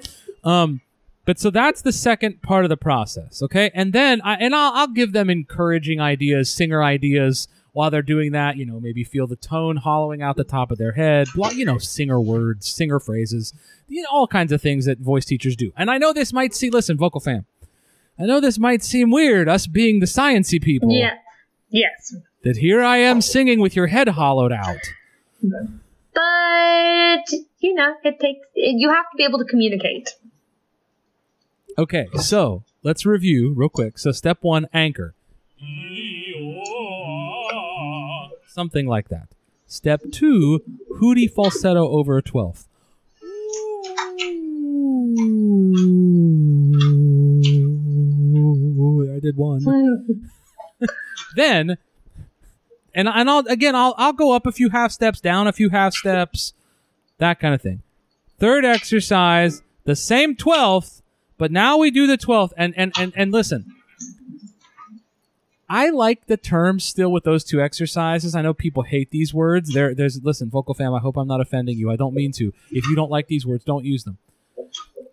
Um, but so that's the second part of the process, okay? And then I and I'll, I'll give them encouraging ideas, singer ideas while they're doing that. You know, maybe feel the tone hollowing out the top of their head. Blah, you know, singer words, singer phrases, you know, all kinds of things that voice teachers do. And I know this might see. Listen, vocal fam. I know this might seem weird, us being the sciency people. yeah. Yes. That here I am singing with your head hollowed out. But you know, it takes. It, you have to be able to communicate. Okay, so let's review real quick. So step one, anchor. Something like that. Step two, hooty falsetto over a twelfth. I did one. Then, and and I'll again I'll I'll go up a few half steps, down a few half steps, that kind of thing. Third exercise, the same twelfth, but now we do the twelfth. And and and and listen, I like the terms still with those two exercises. I know people hate these words. There, there's listen, vocal fam. I hope I'm not offending you. I don't mean to. If you don't like these words, don't use them.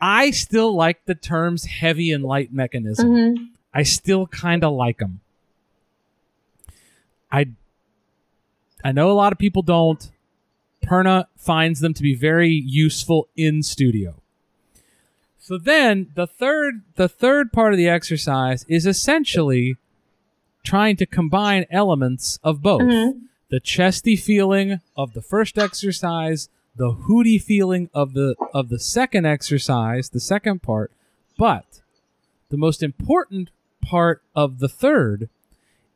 I still like the terms heavy and light mechanism. Mhm. I still kind of like them. I I know a lot of people don't. Perna finds them to be very useful in studio. So then the third the third part of the exercise is essentially trying to combine elements of both. Mhm. The chesty feeling of the first exercise, the hooty feeling of the of the second exercise, the second part, but the most important part of the third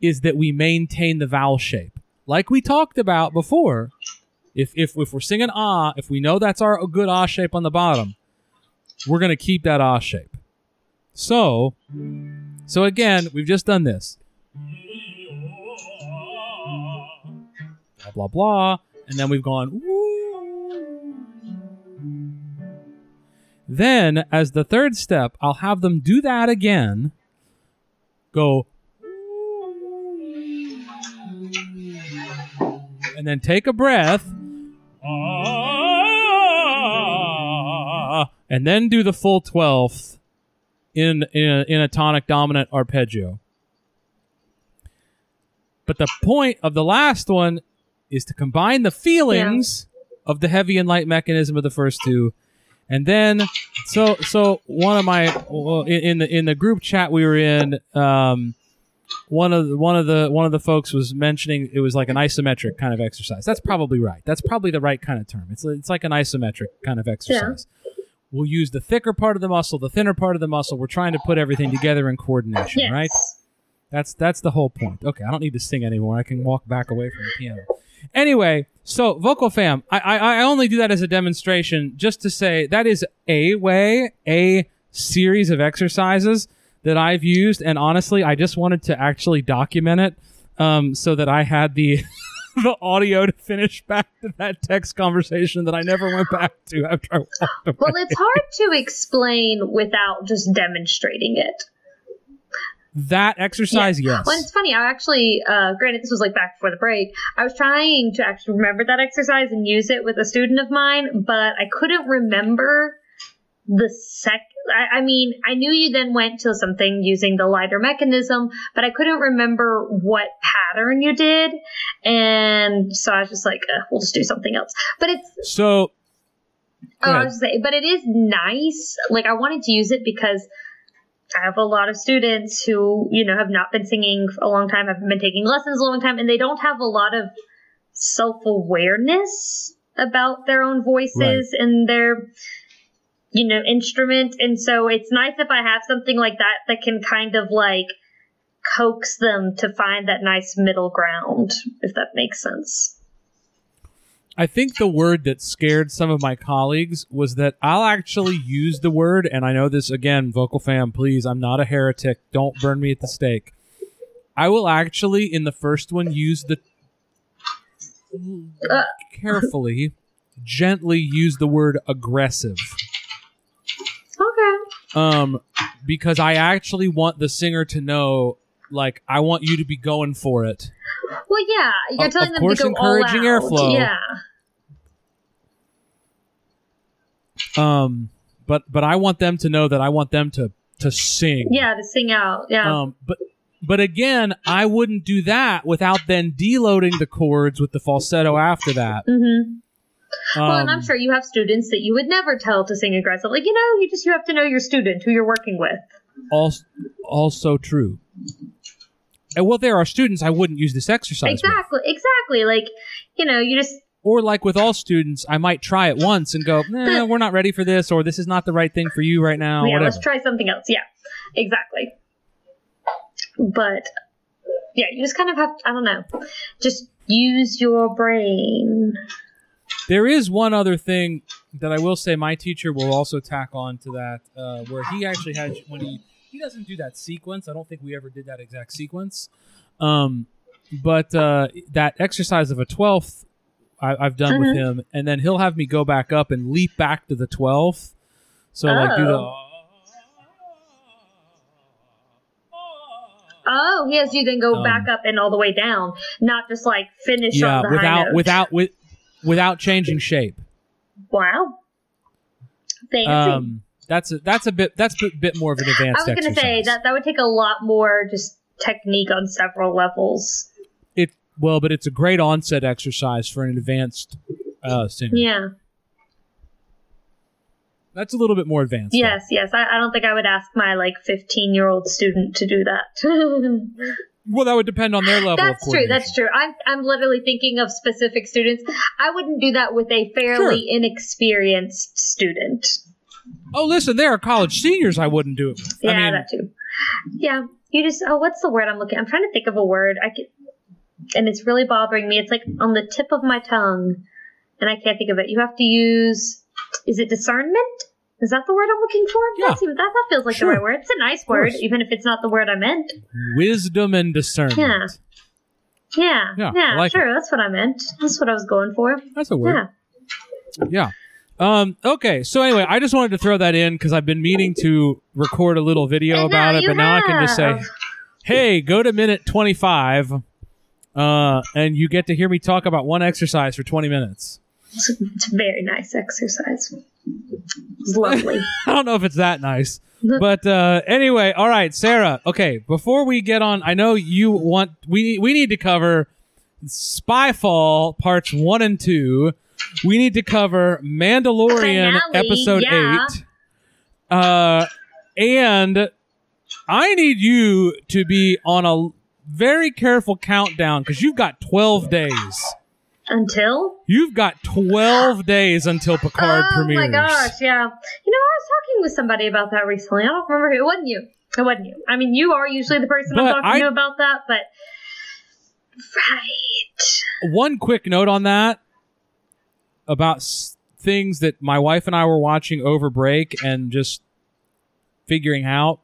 is that we maintain the vowel shape. Like we talked about before, if if if we're singing ah, if we know that's our a good ah shape on the bottom, we're going to keep that ah shape. So, so again, we've just done this. Blah blah blah, and then we've gone Then, as the third step, I'll have them do that again. Go. And then take a breath. And then do the full 12th in, in, a, in a tonic dominant arpeggio. But the point of the last one is to combine the feelings of the heavy and light mechanism of the first two And then, so so one of my in, in the in the group chat we were in, um, one of the, one of the one of the folks was mentioning it was like an isometric kind of exercise. That's probably right. That's probably the right kind of term. It's it's like an isometric kind of exercise. We'll use the thicker part of the muscle, the thinner part of the muscle. We're trying to put everything together in coordination, Yes. right? That's that's the whole point. Okay, I don't need to sing anymore. I can walk back away from the piano. Anyway, so vocal fam, I, I I only do that as a demonstration, just to say that is a way, a series of exercises that I've used, and honestly, I just wanted to actually document it, um, so that I had the the audio to finish back to that text conversation that I never went back to after I walked away. Well, it's hard to explain without just demonstrating it. that exercise, yes. Well, it's funny. I actually, uh, granted, this was like back before the break. I was trying to actually remember that exercise and use it with a student of mine, but I couldn't remember the sec. I, I mean, I knew you then went to something using the lighter mechanism, but I couldn't remember what pattern you did, and so I was just like, uh, we'll just do something else. But it's So Oh, I was saying, but it is nice. Like I wanted to use it because I have a lot of students who, you know, have not been singing for a long time, haven't been taking lessons a long time, and they don't have a lot of self awareness about their own voices and their, you know, instrument. And so it's nice if I have something like that that can kind of like coax them to find that nice middle ground, if that makes sense. I think the word that scared some of my colleagues was that I'll actually use the word, and I know this again, vocal fam, please, I'm not a heretic. Don't burn me at the stake. I will actually, in the first one, use the Uh. carefully, gently use the word aggressive. Um, because I actually want the singer to know, like, I want you to be going for it. Well, yeah, you're telling of them course to go encouraging all out. airflow. Yeah. Um, but but I want them to know that I want them to to sing. Yeah, to sing out. Yeah. Um, but but again, I wouldn't do that without then deloading the chords with the falsetto after that. Hmm Um, well, and I'm sure you have students that you would never tell to sing aggressive. Like, you know, you just you have to know your student who you're working with. also, also true. And well, there are students I wouldn't use this exercise with. Exactly. Exactly. Like, you know, you just Or like with all students, I might try it once and go, nah, we're not ready for this, or this is not the right thing for you right now, yeah, whatever. let's try something else. Yeah. Exactly. But yeah, you just kind of have I don't know. Just use your brain. There is one other thing that I will say my teacher will also tack on to that, uh, where he actually has when he he doesn't do that sequence. I don't think we ever did that exact sequence. Um, but uh, that exercise of a twelfth, I, I've done with him, and then he'll have me go back up and leap back to the twelfth. So like do the. Oh, he has you then go Um, back up and all the way down, not just like finish Yeah, on the high without without with without changing shape. Wow. Fancy. Um, that's a, that's a bit that's a bit more of an advanced. I was going to say that that would take a lot more just technique on several levels. It well, but it's a great onset exercise for an advanced uh, singer. Yeah. That's a little bit more advanced. though. Yes, yes. I, I don't think I would ask my like 15 year old student to do that. Well, that would depend on their level. that's true. That's true. I'm, I'm literally thinking of specific students. I wouldn't do that with a fairly inexperienced student. Oh, listen, there are college seniors. I wouldn't do it. With. Yeah, I mean, that too. Yeah, you just oh, what's the word I'm looking? I'm trying to think of a word. I can, and it's really bothering me. It's like on the tip of my tongue, and I can't think of it. You have to use. Is it discernment? Is that the word I'm looking for? Yeah. That, that, that feels like Sure. the right word. It's a nice word, even if it's not the word I meant. wisdom and discernment. Yeah. Yeah, Yeah, yeah, like sure. That's what I meant. That's what I was going for. That's a word. Yeah. Yeah. Um, okay, so anyway, I just wanted to throw that in because I've been meaning to record a little video about it, but now I can just say, hey, go to minute 25, uh, and you get to hear me talk about one exercise for 20 minutes. It's, very nice exercise. It's lovely. I don't know if it's that nice. But uh, anyway, all right, Sarah. Okay, before we get on, I know you want we we need to cover Spyfall parts one and two. we need to cover Mandalorian Finale, episode yeah. 8. Uh and I need you to be on a very careful countdown cuz you've got 12 days. Until? You've got 12 days until Picard oh premieres. Oh my gosh, yeah. You know, I was talking with somebody about that recently. I don't remember who. It wasn't you. It wasn't you. I mean, you are usually the person I'm talking I- to about that, but. Right. One quick note on that about s- things that my wife and I were watching over break and just figuring out.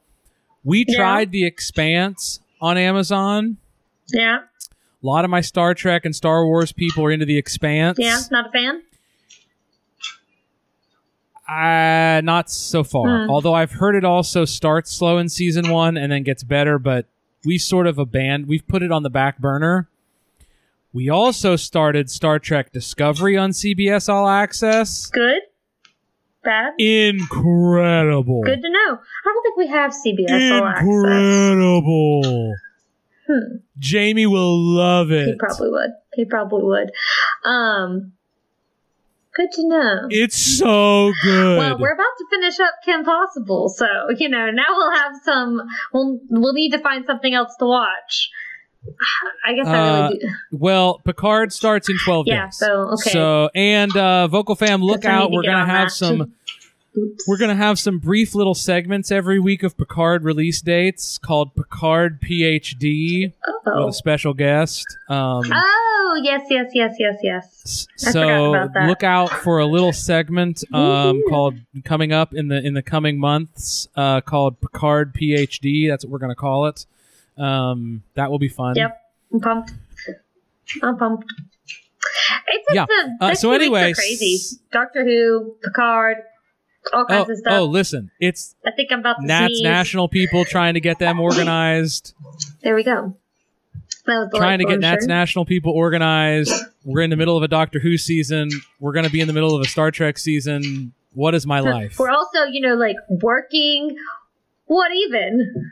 We Yeah. tried The Expanse on Amazon. Yeah. A lot of my Star Trek and Star Wars people are into The Expanse. Yeah. Not a fan? Uh, not so far. Hmm. Although I've heard it also starts slow in season one and then gets better, but we sort of abandoned. We've put it on the back burner. We also started Star Trek Discovery on CBS All Access. Good? Bad? Incredible. Good to know. I don't think we have CBS All Access. Incredible. Hmm. Jamie will love it. He probably would. He probably would. Um, good to know. It's so good. Well, we're about to finish up Kim Possible, so you know now we'll have some. We'll we'll need to find something else to watch. I guess I Uh, really do. Well, Picard starts in 12 Yeah. days. So okay. So, and uh, Vocal Fam, look Guess I need out. We're to have that. some. Oops. We're going to have some brief little segments every week of Picard release dates called Picard PhD with Oh. a special guest. Um, Oh yes, yes, yes, yes, yes. I so about that. look out for a little segment um, called coming up in the in the coming months uh, called Picard PhD. That's what we're going to call it. Um, that will be fun. Yep. I'm pumped. I'm pumped. It's Yeah. the Uh, so anyway, crazy. Doctor Who, Picard, all Oh, of stuff. oh, listen, it's I think I'm about to NATS sneeze. National people trying to get them organized. There we go. Trying to get NATS sure. National people organized. We're in the middle of a Doctor Who season. We're going to be in the middle of a Star Trek season. What is my life? We're also, you know, like working. What even?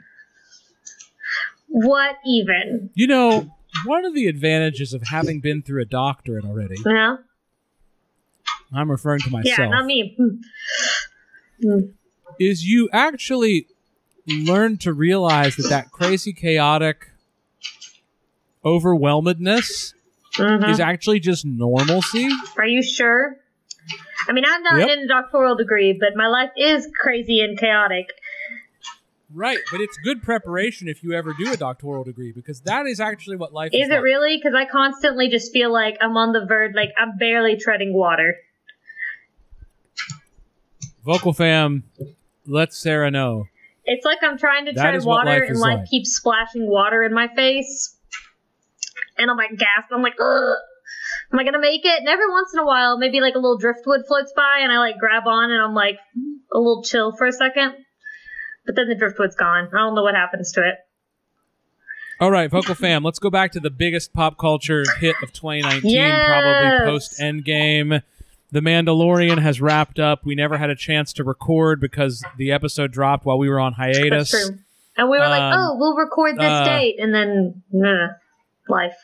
What even? You know, one of the advantages of having been through a doctorate already, know? I'm referring to myself, Yeah, not me. Hmm. Hmm. is you actually learn to realize that that crazy, chaotic overwhelmedness Mhm. is actually just normalcy. Are you sure? I mean, I'm not Yep. in a doctoral degree, but my life is crazy and chaotic. Right, but it's good preparation if you ever do a doctoral degree because that is actually what life is. Is it like. really? Because I constantly just feel like I'm on the verge, like I'm barely treading water. Vocal fam, let Sarah know. It's like I'm trying to That tread water and life like. keeps splashing water in my face. And I'm like gasped. I'm like, ugh. Am I gonna make it? And every once in a while, maybe like a little driftwood floats by and I like grab on and I'm like a little chill for a second. But then the driftwood's gone. I don't know what happens to it. All right, Vocal fam, let's go back to the biggest pop culture hit of 2019, Yes. probably post Endgame. The Mandalorian has wrapped up. We never had a chance to record because the episode dropped while we were on hiatus. That's true. And we were like, Um, oh, we'll record this uh, date. And then, nah, life.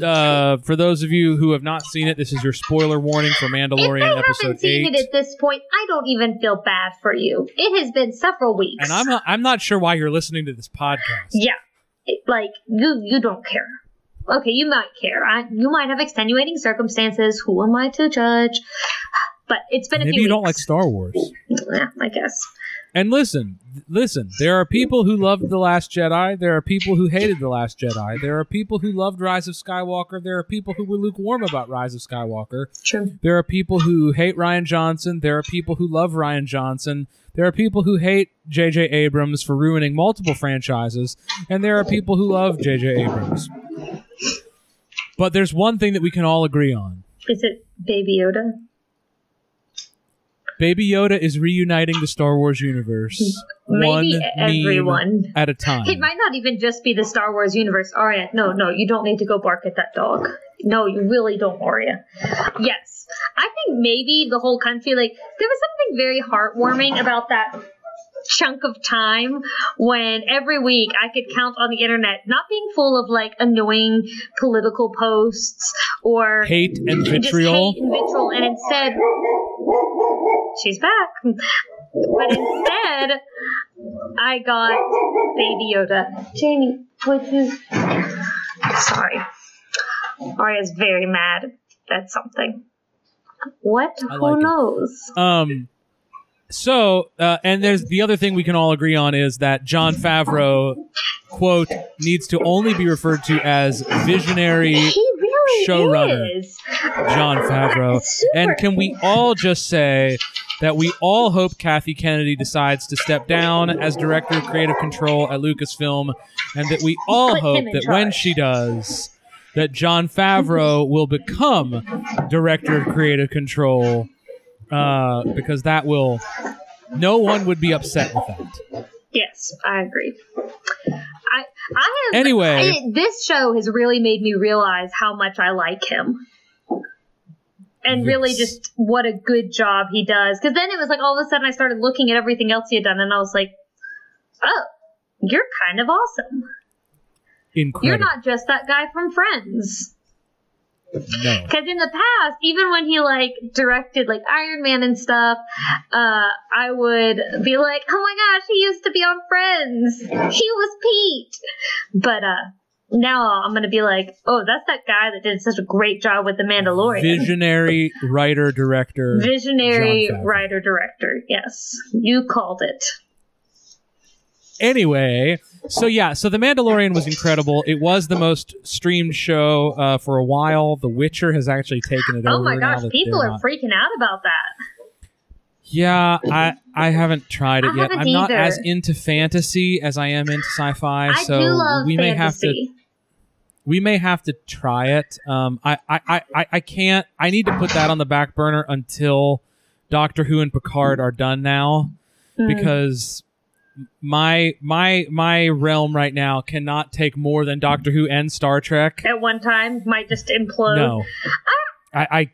Uh, for those of you who have not seen it, this is your spoiler warning for Mandalorian If episode haven't seen eight. it at this point, I don't even feel bad for you. It has been several weeks. and I'm not, I'm not sure why you're listening to this podcast. Yeah, It- like you, you don't care. Okay, you might care. I, you might have extenuating circumstances. Who am I to judge? But it's been a few Maybe you don't like. Star Wars. Yeah, I guess. And listen, listen, there are people who loved The Last Jedi. There are people who hated The Last Jedi. There are people who loved Rise of Skywalker. There are people who were lukewarm about Rise of Skywalker. True. There are people who hate Rian Johnson. There are people who love Rian Johnson. There are people who hate J.J. Abrams for ruining multiple franchises. And there are people who love J.J. Abrams. But there's one thing that we can all agree on Is it Baby Yoda? Baby Yoda is reuniting the Star Wars universe. Maybe one everyone. at a time. It might not even just be the Star Wars universe. Arya, no, no, you don't need to go bark at that dog. No, you really don't, Arya. Yes, I think maybe the whole country, like, there was something very heartwarming about that chunk of time when every week I could count on the internet not being full of like annoying political posts or Hate and vitriol. hate and vitriol, and instead, she's back. But instead, I got Baby Yoda. Jamie, would you? Sorry, Arya's very mad at something. What? I Who like it. knows? Um. So, uh, and there's the other thing we can all agree on is that Jon Favreau, quote, needs to only be referred to as visionary really showrunner. is. Jon Favreau. And can we all just say that we all hope Kathy Kennedy decides to step down as director of creative control at Lucasfilm, and that we all Put hope that when she does, that Jon Favreau will become director of creative control, uh, because that will. No one would be upset with that. Yes, I agree. I I have Anyway. I- this show has really made me realize how much I like him. And really just what a good job he does. Because then it was like all of a sudden I started looking at everything else he had done and I was like, oh, you're kind of awesome. Incredible. You're not just that guy from Friends. No. Because in the past, even when he like directed like Iron Man and stuff, uh, I would be like, "Oh my gosh, he used to be on Friends. He was Pete." But uh, now I'm gonna be like, "Oh, that's that guy that did such a great job with The Mandalorian." Visionary writer director. Visionary writer director. Yes, you called it. Anyway, so yeah, so The Mandalorian was incredible. It was the most streamed show uh, for a while. The Witcher has actually taken it Oh over. Oh my gosh, people they're not- freaking out about that. Yeah, I I haven't tried it I yet. I'm not as into fantasy as I am into sci-fi, I so we may have to we may have to try it. Um, I, I, I, I- can't. I need to put that on the back burner until Doctor Who and Picard are done now, Hmm. because my my my realm right now cannot take more than Doctor Who and Star Trek. At one time, might just implode. No, I, I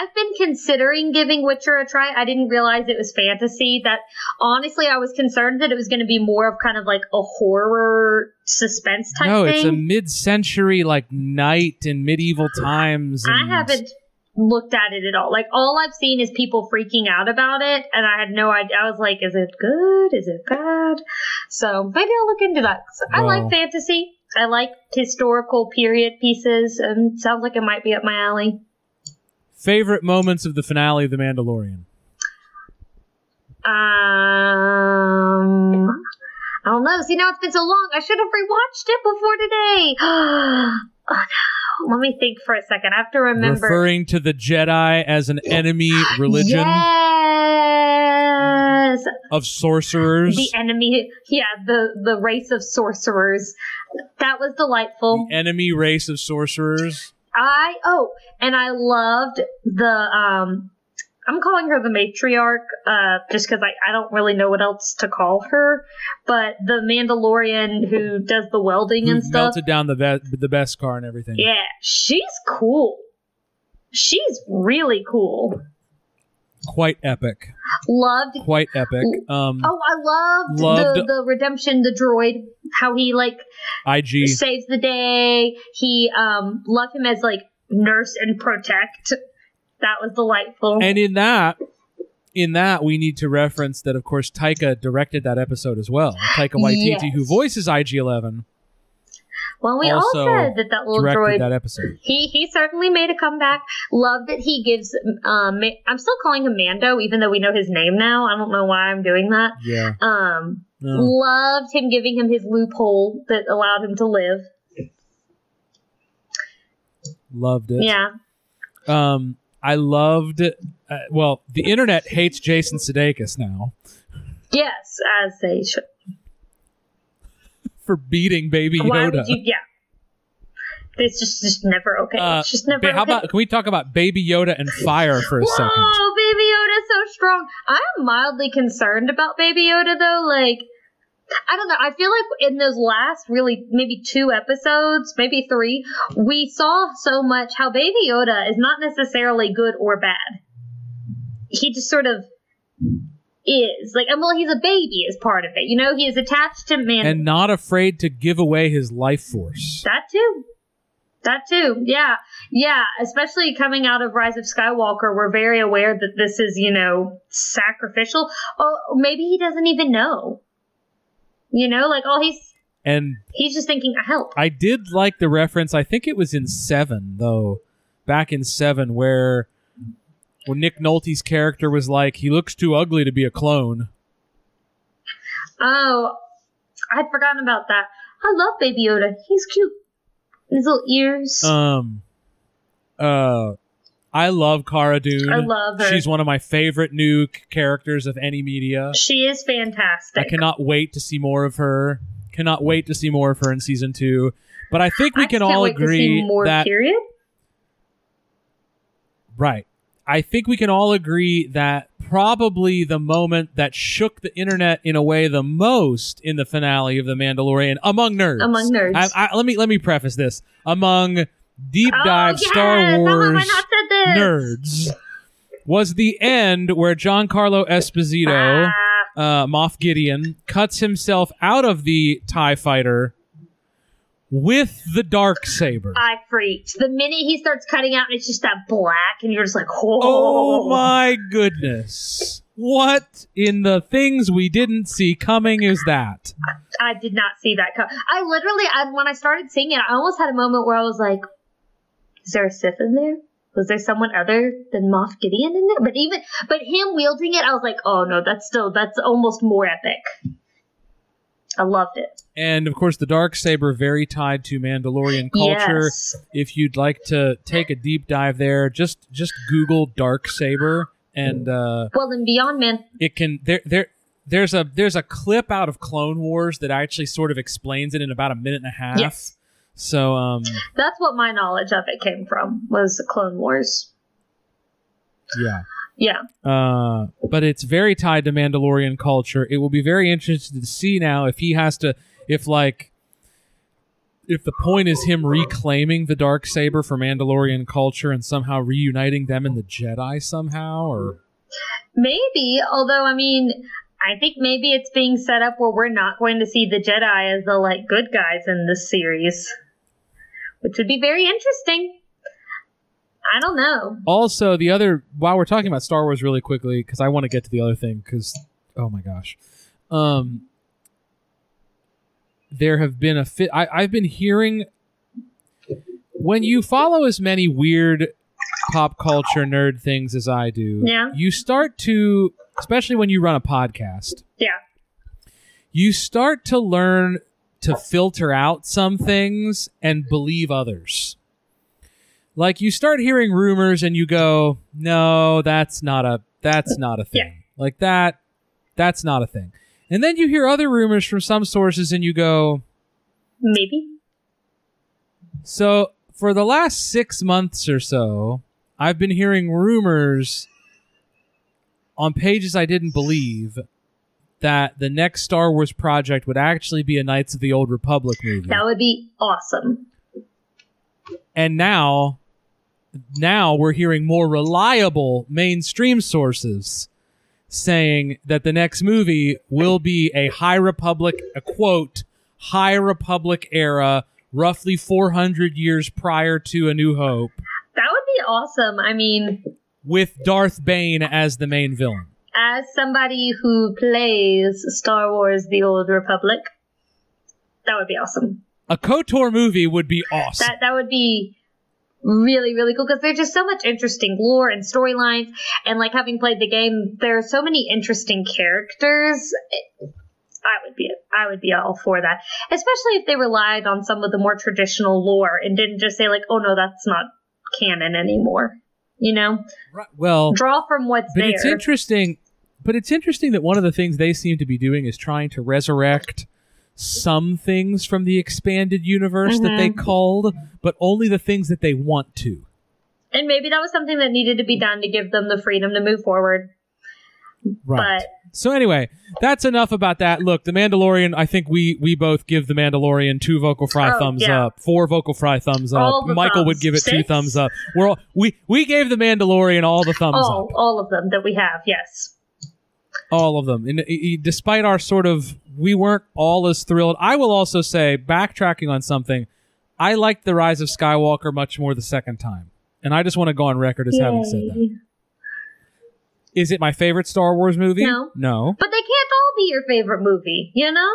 I've been considering giving Witcher a try. I didn't realize it was fantasy. That honestly, I was concerned that it was going to be more of kind of like a horror suspense type no. thing. It's a mid-century like knight in medieval times. I haven't looked at it at all. Like all I've seen is people freaking out about it, and I had no idea. I was like, "Is it good? Is it bad?" So maybe I'll look into that. So I like fantasy. I like historical period pieces, and sounds like it might be up my alley. Favorite moments of the finale of The Mandalorian. Um, I don't know. See, now it's been so long. I should have rewatched it before today. oh no. Let me think for a second. I have to remember. Referring to the Jedi as an enemy religion Yes, of sorcerers. the enemy. Yeah, the the race of sorcerers. That was delightful. the enemy race of sorcerers. I oh, and I loved the um. I'm calling her the matriarch, uh, just because I, I don't really know what else to call her. But the Mandalorian who does the welding Who and stuff. melted down the be- the beskar and everything. Yeah, she's cool. She's really cool. Quite epic. Loved. Quite epic. Um, Oh, I loved, the Loved- the redemption, the droid. How he like IG. saves the day. He um loved him as like nurse and protect. That was delightful. And in that, in that, we need to reference that, of course, Taika directed that episode as well. Taika Waititi, who voices IG-11, well, we also all said that that little droid. that episode. He he certainly made a comeback. Love that he gives. Um, I'm still calling him Mando, even though we know his name now. I don't know why I'm doing that. Yeah. Um, No. loved him giving him his loophole that allowed him to live. Loved it. Yeah. Um, I loved. Uh, well, the internet hates Jason Sudeikis now Yes, as they should. for beating Baby Why Yoda. you? Yeah. It's just just never okay. Uh, it's just never ba- how okay. about can we talk about Baby Yoda and fire for a second? Whoa, Baby Yoda's so strong. I am mildly concerned about Baby Yoda though. Like, I don't know. I feel like in those last really maybe two episodes, maybe three, we saw so much how Baby Yoda is not necessarily good or bad. He just sort of is. Like, and well, he's a baby is part of it. You know, he is attached to man. and not afraid to give away his life force. that too. That too. Yeah. Yeah. Especially coming out of Rise of Skywalker, we're very aware that this is, you know, sacrificial. Or maybe he doesn't even know. You know, like, oh, he's And he's just thinking, help. I did like the reference. I think it was in seven though, back in seven, where when Nick Nolte's character was like, "He looks too ugly to be a clone." Oh, I'd forgotten about that. I love Baby Yoda. He's cute. His little ears. Um, uh, I love Cara Dune. I love her. She's one of my favorite new characters of any media. she is fantastic. I cannot wait to see more of her. Cannot wait to see more of her in season two. But I think we I can all agree more that period. Right. I think we can all agree that probably the moment that shook the internet in a way the most in the finale of The Mandalorian among nerds. Among nerds. I, I, let me let me preface this among deep dive oh, yes! Star I Wars nerds was the end where Giancarlo Esposito, Ah, uh, Moff Gideon, cuts himself out of the Tie Fighter with the dark saber. I freaked. The minute he starts cutting out, it's just that black, and you're just like, oh, Oh my goodness. What in the things we didn't see coming is that? I did not see that come. I literally, I, when I started seeing it, I almost had a moment where I was like, "Is there a Sith in there? Was there someone other than Moff Gideon in there?" But even, but him wielding it, I was like, "Oh no, that's still that's almost more epic." I loved it. And of course, the dark saber very tied to Mandalorian culture. Yes. If you'd like to take a deep dive there, just just Google dark saber, and uh, Well, then Beyond Man, it can there there. There's a there's a clip out of Clone Wars that actually sort of explains it in about a minute and a half. Yes. So um that's what my knowledge of it came from was the Clone Wars. yeah. Yeah. Uh, but it's very tied to Mandalorian culture. It will be very interesting to see now if he has to, if like, if the point is him reclaiming the dark saber for Mandalorian culture and somehow reuniting them in the Jedi somehow, or Maybe, although I mean, I think maybe it's being set up where we're not going to see the Jedi as the like good guys in this series, which would be very interesting. I don't know. also the other. While we're talking about Star Wars really quickly, because I want to get to the other thing, because oh my gosh, um, there have been a fit. I, I've been hearing when you follow as many weird pop culture nerd things as I do, Yeah. you start to, especially when you run a podcast, Yeah. you start to learn to filter out some things and believe others. Like you start hearing rumors and you go, "No, that's not a that's not a thing." Yeah. Like that that's not a thing. And then you hear other rumors from some sources and you go, Maybe. So, for the last six months or so, I've been hearing rumors on pages I didn't believe that the next Star Wars project would actually be a Knights of the Old Republic movie. That would be awesome. and now, now we're hearing more reliable mainstream sources saying that the next movie will be a High Republic, a quote, High Republic era, roughly 400 years prior to A New Hope. That would be awesome. I mean, with Darth Bane as the main villain. As somebody who plays Star Wars The Old Republic, that would be awesome. A KOTOR movie would be awesome. That that would be really really cool because there's just so much interesting lore and storylines and like having played the game there are so many interesting characters i would be i would be all for that especially if they relied on some of the more traditional lore and didn't just say like oh no that's not canon anymore you know Right, well, draw from what's but there it's interesting. But it's interesting that one of the things they seem to be doing is trying to resurrect some things from the expanded universe that they Mm-hmm. called, but only the things that they want to. and maybe that was something that needed to be done to give them the freedom to move forward Right. but So anyway, that's enough about that. Look, the Mandalorian. I think we we both give the Mandalorian two vocal fry Oh, thumbs yeah. up, four vocal fry thumbs up. All Michael would give it two thumbs up. We're all, we we gave the Mandalorian all the thumbs all up. all of them that we have yes all of them. And uh, despite our sort of, we weren't all as thrilled. I will also say, backtracking on something, I liked the Rise of Skywalker much more the second time, and I just want to go on record as having said that. Yay. Is it my favorite Star Wars movie? No. No. But they can't all be your favorite movie, you know?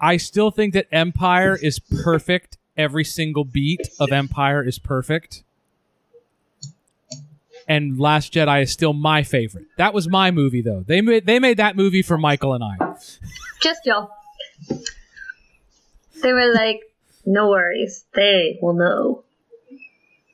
I still think that Empire is perfect. Every single beat of Empire is perfect. And Last Jedi is still my favorite. That was my movie, though. They made they made that movie for Michael and I. Just y'all. They were like, no worries. They will know.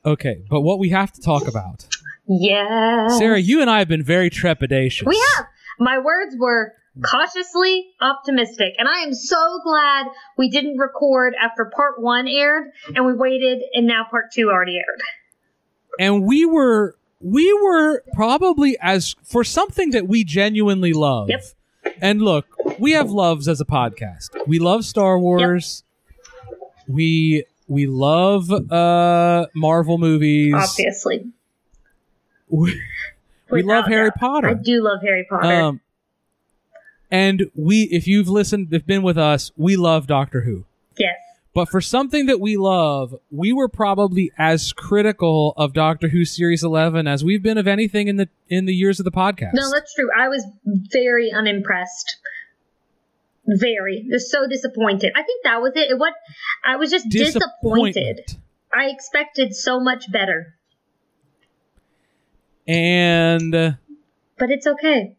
Okay, but what we have to talk about, Yeah. Sarah, you and I have been very trepidatious. We have. My words were cautiously optimistic. And I am so glad we didn't record after part one aired and we waited and now part two already aired. and we were we were probably as for something that we genuinely love. Yep. And look, we have loves as a podcast. We love Star Wars. Yep. We we love uh Marvel movies. Obviously. We, we love Harry doubt. Potter. I do love Harry Potter. Um and we if you've listened if been with us, we love Doctor Who. yes. But for something that we love, we were probably as critical of Doctor Who series 11 as we've been of anything in the in the years of the podcast. No, that's true. I was very unimpressed. Very. Just so disappointed. I think that was it. It what I was just disappointed. I expected so much better. And uh, But it's okay.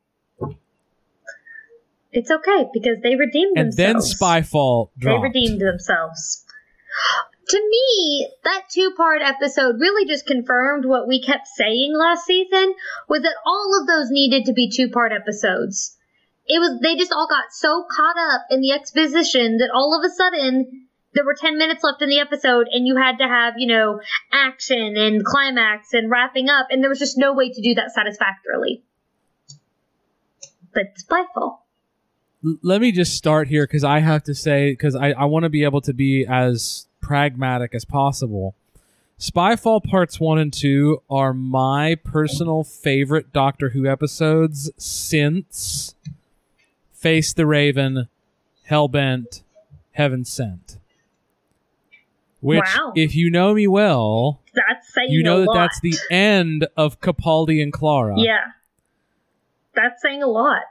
It's okay because they redeemed themselves. and then. Spyfall They redeemed themselves. To me, that two-part episode really just confirmed what we kept saying last season was that all of those needed to be two-part episodes. It was they just all got so caught up in the exposition that all of a sudden there were 10 minutes left in the episode and you had to have, you know, action and climax and wrapping up and there was just no way to do that satisfactorily. But Spyfall. Let me just start here because I have to say because I, I want to be able to be as pragmatic as possible. Spyfall parts one and two are my personal favorite Doctor Who episodes since Face the Raven, Hellbent, Heaven Sent. Which, Wow. if you know me well, That's saying you know that lot. that's the end of Capaldi and Clara. Yeah. That's saying a lot.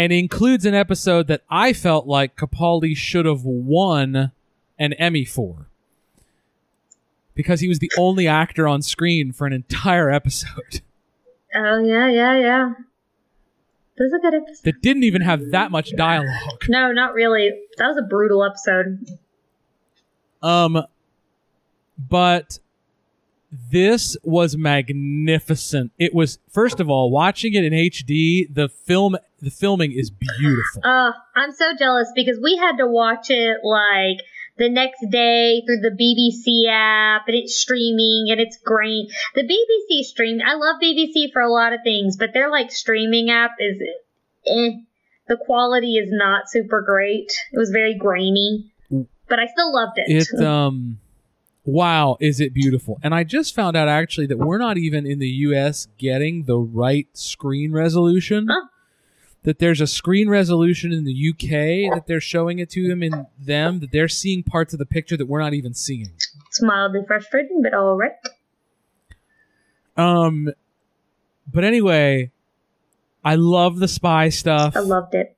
And includes an episode that I felt like Capaldi should have won an Emmy for. Because he was the only actor on screen for an entire episode Oh yeah, yeah, yeah. This is a good episode. that didn't even have that much dialogue. No, not really. That was a brutal episode. Um but this was magnificent. It was first of all, watching it in HD, the film the filming is beautiful. Uh, I'm so jealous because we had to watch it like the next day through the BBC app and it's streaming and it's great. The BBC stream, I love BBC for a lot of things, but their like streaming app is eh. The quality is not super great. It was very grainy, but I still loved it. it um wow is it beautiful and i just found out actually that we're not even in the us getting the right screen resolution Huh. that there's a screen resolution in the uk that they're showing it to them in them that they're seeing parts of the picture that we're not even seeing it's mildly frustrating, but all right. um but anyway i love the spy stuff I loved it.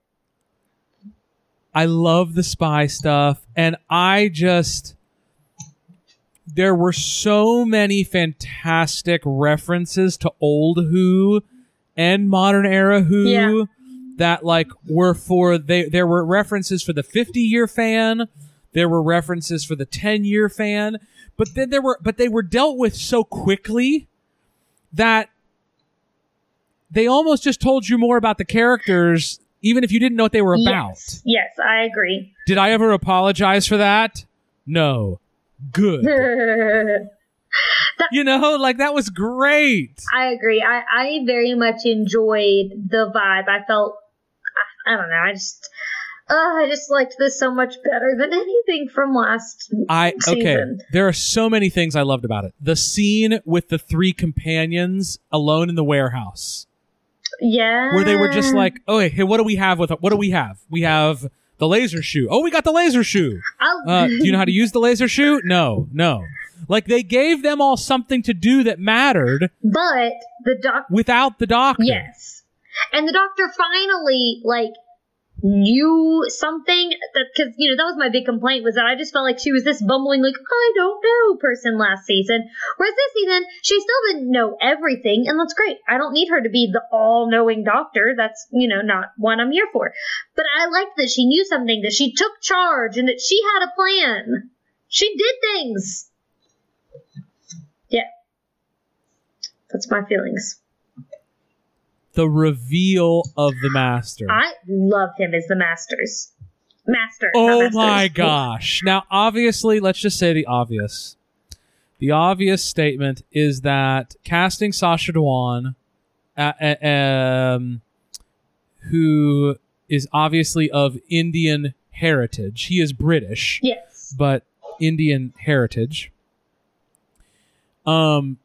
I love the spy stuff, and I just there were so many fantastic references to old Who and modern era Who Yeah. that like were for they there were references for the 50 year fan, there were references for the 10 year fan, but then there were but they were dealt with so quickly that they almost just told you more about the characters even if you didn't know what they were about. Yes, yes, I agree. Did I ever apologize for that? No. Good. you know, like that was great. I agree. I, I very much enjoyed the vibe. I felt, I, I don't know, I just, uh, I just liked this so much better than anything from last I okay. season. There are so many things I loved about it. The scene with the three companions alone in the warehouse. Yeah. where they were just like, "Oh, hey, what do we have with what do we have? We have the laser shoe. Oh, we got the laser shoe. Uh, do you know how to use the laser shoe? No, no. Like they gave them all something to do that mattered but the doc without the doctor. Yes. And the doctor finally, like, knew something that, because, you know, that was my big complaint was that I just felt like she was this bumbling, like, I don't know person last season. Whereas this season, she still didn't know everything, and that's great. I don't need her to be the all knowing doctor. That's, you know, not what I'm here for. But I liked that she knew something, that she took charge, and that she had a plan. She did things. Yeah. That's my feelings. The reveal of the master. I love him as the masters. Master. Oh my gosh. Now, obviously, let's just say the obvious. The obvious statement is that casting Sacha Dhawan, uh, uh, um, who is obviously of Indian heritage, he is British, Yes. but Indian heritage. Um,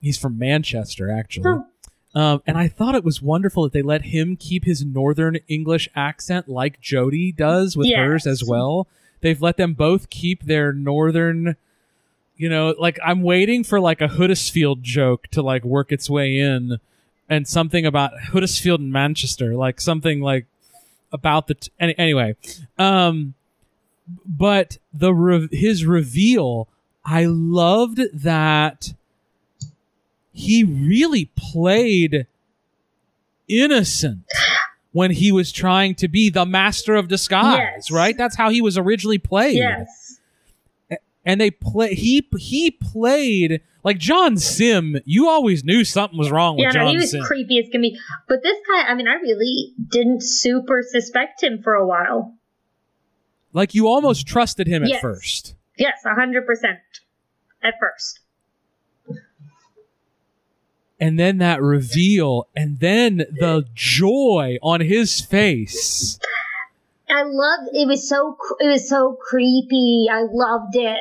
he's from Manchester, actually. Oh. Um, and I thought it was wonderful that they let him keep his northern English accent like Jodie does with Yes. hers as well. They've let them both keep their northern, you know, like I'm waiting for like a Huddersfield joke to like work its way in and something about Huddersfield and Manchester, like something like about the t- any, anyway. Um but the re- his reveal, I loved that he really played innocent when he was trying to be the master of disguise, Yes. right? That's how he was originally played. Yes. And they play he he played like John Simm, you always knew something was wrong with Yeah, John no, he was Simm. creepy as can be. But this guy, I mean, I really didn't super suspect him for a while. like you almost trusted him at Yes. first. Yes, a hundred percent. At first. And then that reveal and then the joy on his face. I love it was so it was so creepy. I loved it.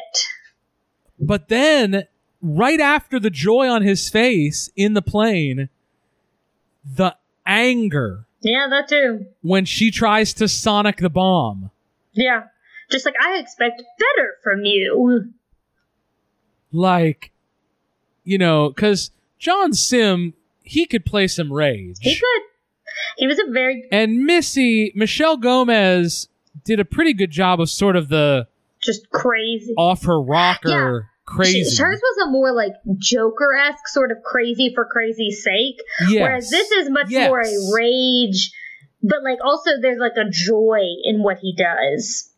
But then, right after the joy on his face in the plane, the anger Yeah, that too. when she tries to sonic the bomb. Yeah. Just like I expect better from you. Like, you know, because John Simm, he could play some rage. He could. He was a very And Missy, Michelle Gomez did a pretty good job of sort of the just crazy. off her rocker crazy. She- hers was a more like Joker esque sort of crazy for crazy's sake. yes. Whereas this is much Yes. more a rage, but like also there's like a joy in what he does.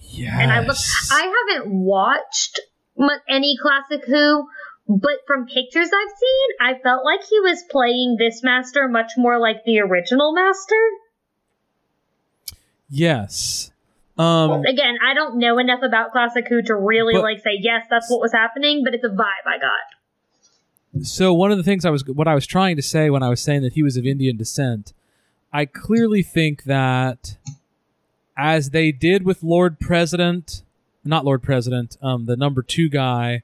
Yes. And I look, I haven't watched any classic Who, but from pictures I've seen, I felt like he was playing this master much more like the original master. yes. Um, Again, I don't know enough about classic Who to really But- like say yes, that's what was happening, but it's a vibe I got. so one of the things I was what I was trying to say when I was saying that he was of Indian descent, I clearly think that as they did with Lord President, not Lord President, um, the number two guy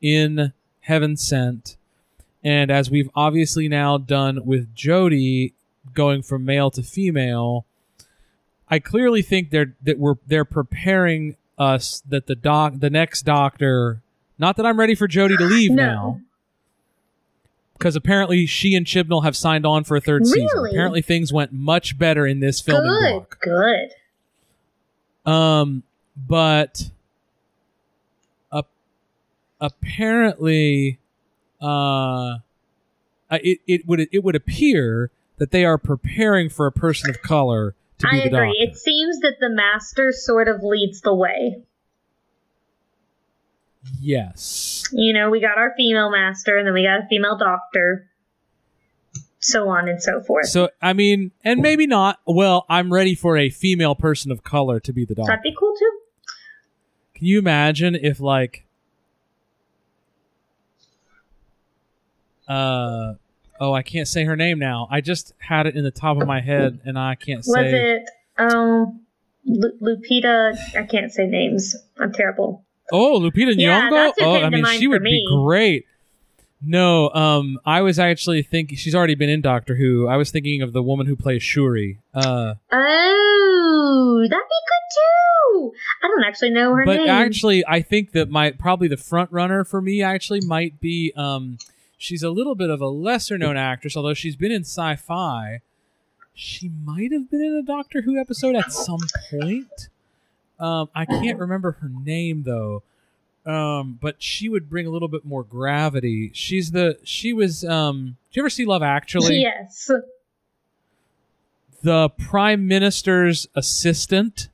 in Heaven Sent, and as we've obviously now done with Jodie going from male to female, I clearly think they're that we're they're preparing us that the doc the next doctor not that I'm ready for Jodie to leave No. now because apparently she and Chibnall have signed on for a third season. Apparently things went much better in this filming Good, block. good. Um, but apparently, uh, it it would it would appear that they are preparing for a person of color to be the doctor. I the agree. doctor. It seems that the master sort of leads the way. yes. You know, we got our female master, and then we got a female doctor, so on and so forth. So I mean, and maybe not. Well, I'm ready for a female person of color to be the doctor. That'd be cool too. Can you imagine if like uh oh I can't say her name now. I just had it in the top of my head and I can't say. Was it um Lu- Lupita? I can't say names. I'm terrible. Oh, Lupita Yeah, Nyong'o? Oh, I mean she would me. be great. No, um, I was actually thinking she's already been in Doctor Who. I was thinking of the woman who plays Shuri. Uh, Oh, that'd be good too. I don't actually know her but name. But actually, I think that my probably the front runner for me actually might be um, she's a little bit of a lesser known actress, although she's been in sci-fi. She might have been in a Doctor Who episode at some point. Um, I can't remember her name though. Um, but she would bring a little bit more gravity. She's the she was um. Did you ever see Love Actually? yes. The Prime Minister's assistant.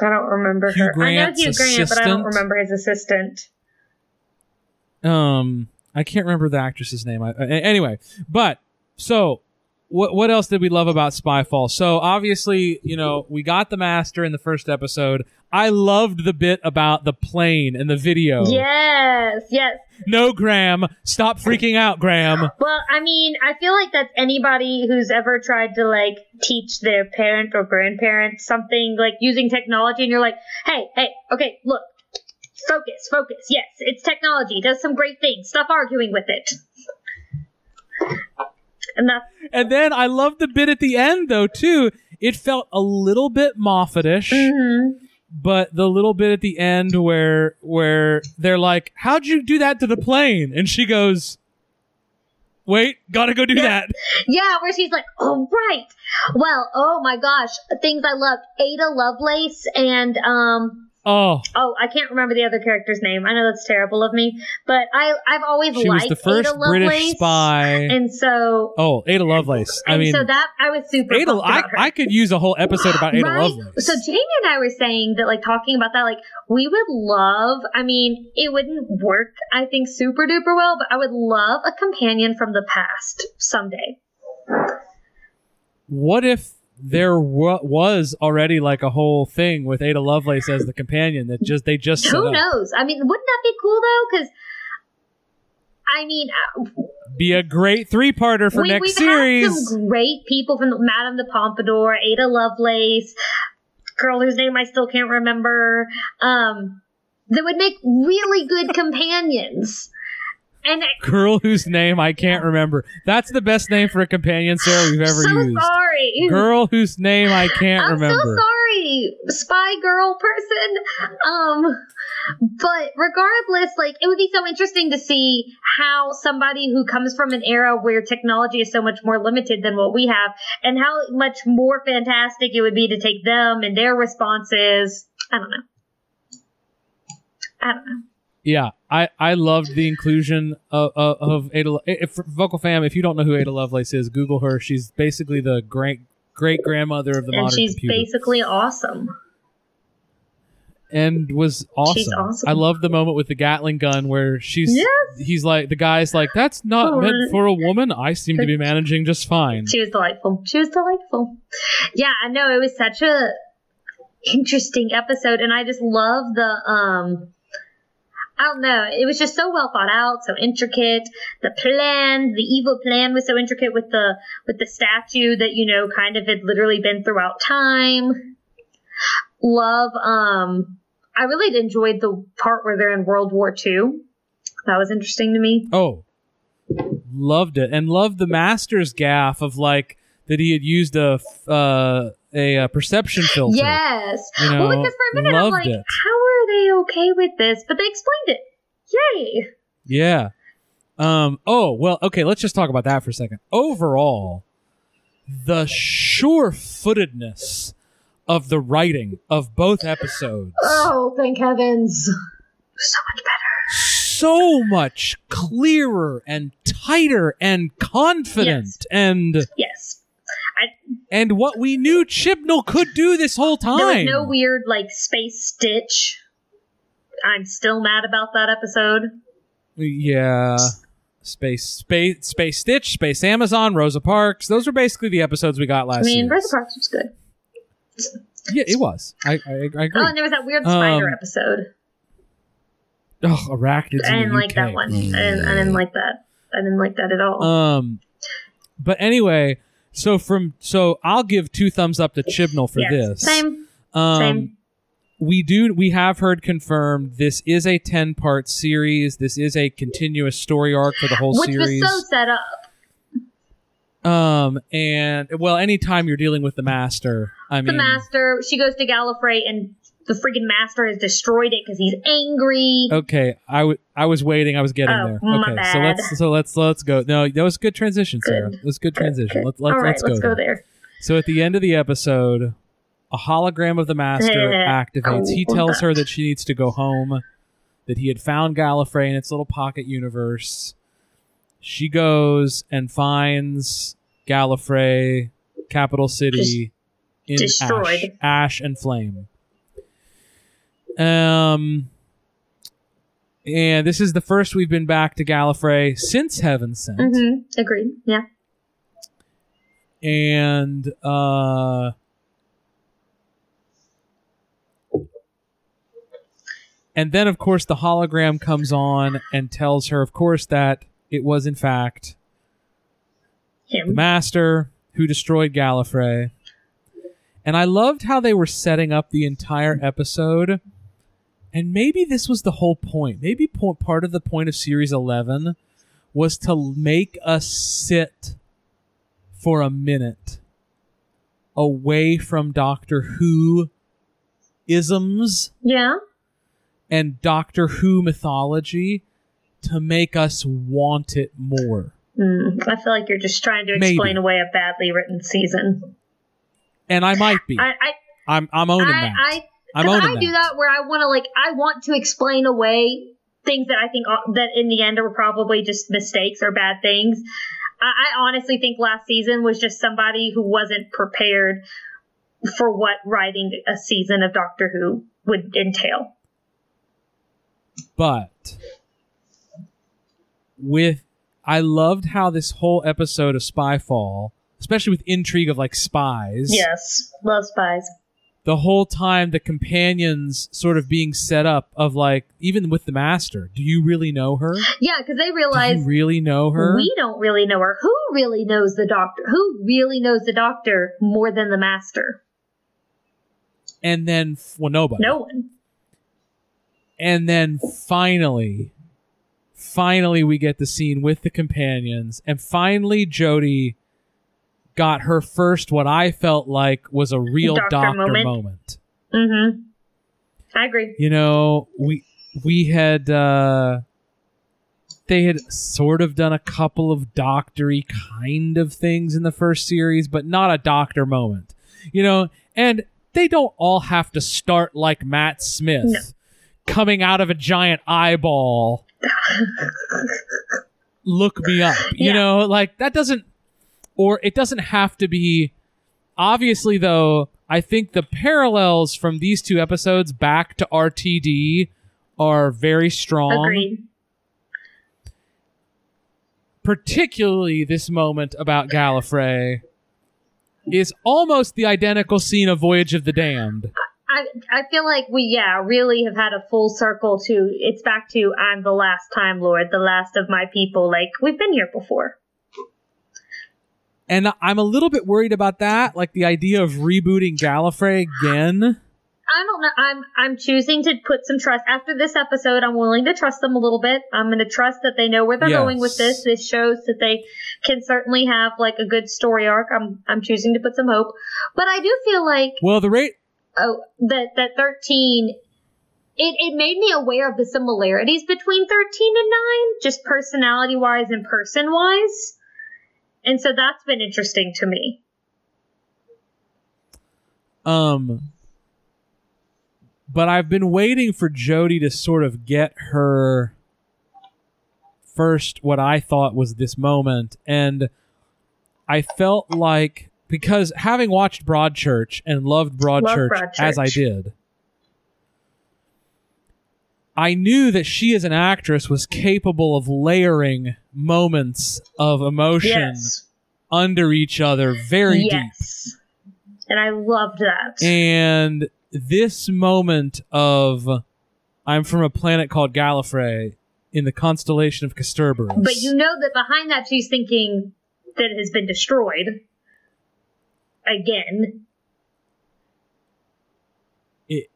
I don't remember Hugh her. Grant's I know Hugh Grant, but I don't remember his assistant. um i can't remember the actress's name. I, a- anyway but so what what else did we love about spyfall? So obviously you know we got the master in the first episode. I loved the bit about the plane and the video. Yes, yes. no graham. Stop freaking out graham. Well, I mean, I feel like that's anybody who's ever tried to like teach their parent or grandparent something like using technology, and you're like, hey, hey, okay, look, focus, focus. Yes, it's technology, it does some great things. Stop arguing with it. And that's and then i love the bit at the end though too it felt a little bit moffatish mhm. but the little bit at the end where where they're like, "How'd you do that to the plane?" and she goes, "Wait, gotta go do that." yeah, where she's like, oh right. Well, oh my gosh, things I loved: Ada Lovelace and um. Oh, Oh, I can't remember the other character's name. I know that's terrible of me, but I I've always she was liked the first Ada Lovelace, British spy. and so oh, Ada Lovelace. I mean, so that I was super. Ada. I. I could use a whole episode about Ada Right? Lovelace. So Jamie and I were saying that, like, talking about that, like, we would love. I mean, it wouldn't work, I think, super duper well, but I would love a companion from the past someday. what if there wa- was already like a whole thing with Ada Lovelace as the companion that just they just Who knows? I mean, wouldn't that be cool though? Because I mean, uh, Be a great three-parter for we, next we've series. had some great people from Madame de Pompadour, Ada Lovelace, girl whose name I still can't remember. Um, that would make really good companions. And Girl whose name I can't remember. That's the best name for a companion Sarah we've ever so used. sorry. Girl whose name I can't remember. I'm so sorry, spy girl person. Um, but regardless, like it would be so interesting to see how somebody who comes from an era where technology is so much more limited than what we have, and how much more fantastic it would be to take them and their responses. I don't know. I don't know. Yeah, I, I loved the inclusion of, of, of Ada. If, Vocal fam, if you don't know who Ada Lovelace is, Google her. She's basically the great great grandmother of the and modern she's computer, basically awesome. and was awesome. She's awesome. I love the moment with the Gatling gun where she's Yes. he's like the guy's like that's not Oh, meant for a woman. I seem to be managing just fine. She was delightful. She was delightful. Yeah, I know it was such a interesting episode, and I just love the um. I don't know. It was just so well thought out, so intricate. The plan, the evil plan, was so intricate with the with the statue that you know kind of had literally been throughout time. Love. Um, I really enjoyed the part where they're in World War II. That was interesting to me. Oh, loved it, and loved the master's gaff of like that he had used a uh, a, uh perception filter. Yes. You know, well, because for a minute I'm loved like, it. how they okay with this? But they explained it. Yay. Yeah. Um. Oh well. Okay. Let's just talk about that for a second. Overall, the sure-footedness of the writing of both episodes Oh, thank heavens. So much better. so much clearer and tighter and confident Yes. and Yes. I, and what we knew Chibnall could do this whole time. There was no weird like space stitch. I'm still mad about that episode. Yeah. Space, space, space Stitch, Space Amazon, Rosa Parks. Those were basically the episodes we got last I mean, year. Rosa Parks was good. Yeah, it was. I, I, I agree. Oh, and there was that weird spider Um, episode. Oh, arachnids. I didn't the like UK. that one. I didn't, I didn't like that. I didn't like that at all. Um, but anyway, so from so I'll give two thumbs up to Chibnall for yes. this. Same. Um, same. We do we have heard confirmed this is a 10 part series this is a continuous story arc for the whole Which series was so set up. um and well anytime you're dealing with the master i The mean master, she goes to Gallifrey and the freaking master has destroyed it because he's angry. okay i w- i was waiting i was getting Oh, there okay so let's so let's let's go no that was a good transition sarah Good. it was a good transition Good. let's let's, right, let's go, let's go there. so at the end of the episode a hologram of the master activates he Oh, tells her that. that she needs to go home that he had found Gallifrey in its little pocket universe. She goes and finds Gallifrey, capital city, in destroyed. ash, ash and flame. Um, and this is the first we've been back to Gallifrey since Heaven Sent, hmm Agreed. Yeah. and uh. And then, of course, the hologram comes on and tells her, of course, that it was in fact the master who destroyed Gallifrey. And I loved how they were setting up the entire episode. And maybe this was the whole point. Maybe po- part of the point of Series 11 was to make us sit for a minute away from Doctor Who isms Yeah. And Doctor Who mythology to make us want it more. Mm, I feel like you're just trying to Maybe. explain away a badly written season. And I might be. I, I, I'm I'm owning I, that. I, I'm owning I do that where I want to like I want to explain away things that I think that in the end are probably just mistakes or bad things. I, I honestly think last season was just somebody who wasn't prepared for what writing a season of Doctor Who would entail. But with I loved how this whole episode of Spyfall, especially with intrigue of like spies, Yes, love spies. the whole time the companions sort of being set up of like even with the master, do you really know her? Yeah, because they Do realize you really know her? we don't really know her. Who really knows the Doctor? Who really knows the Doctor more than the Master? and then well nobody. No one. And then finally, finally, we get the scene with the companions, and finally, Jodie got her first, what I felt like was a real Doctor doctor, moment. moment. Mm-hmm. I agree. You know, we we had uh they had sort of done a couple of doctory kind of things in the first series, but not a doctor moment. You know, and they don't all have to start like Matt Smith. Coming out of a giant eyeball. Look me up. You Yeah. know, like that doesn't or it doesn't have to be obviously though i think the parallels from these two episodes back to rtd are very strong Agreed. particularly this moment about gallifrey is almost the identical scene of voyage of the damned I I feel like we yeah really have had a full circle to it's back to I'm the last time Lord, the last of my people. Like we've been here before. and i'm a little bit worried about that like the idea of rebooting gallifrey again I don't know. I'm I'm choosing to put some trust after this episode. I'm willing to trust them a little bit. I'm going to trust that they know where they're going with this. This shows that they can certainly have like a good story arc. I'm I'm choosing to put some hope, but I do feel like well the rate oh that that 13 it, it made me aware of the similarities between 13 and 9 just personality wise and person wise and so that's been interesting to me. Um, but I've been waiting for Jodie to sort of get her first what I thought was this moment, and I felt like because having watched Broadchurch and loved Broadchurch, Broadchurch. as I did. I knew that she as an actress was capable of layering moments of emotion yes under each other very deep. yes and i loved that And this moment of I'm from a planet called Gallifrey in the constellation of Kasterborous. but you know that behind that she's thinking that it has been destroyed again It,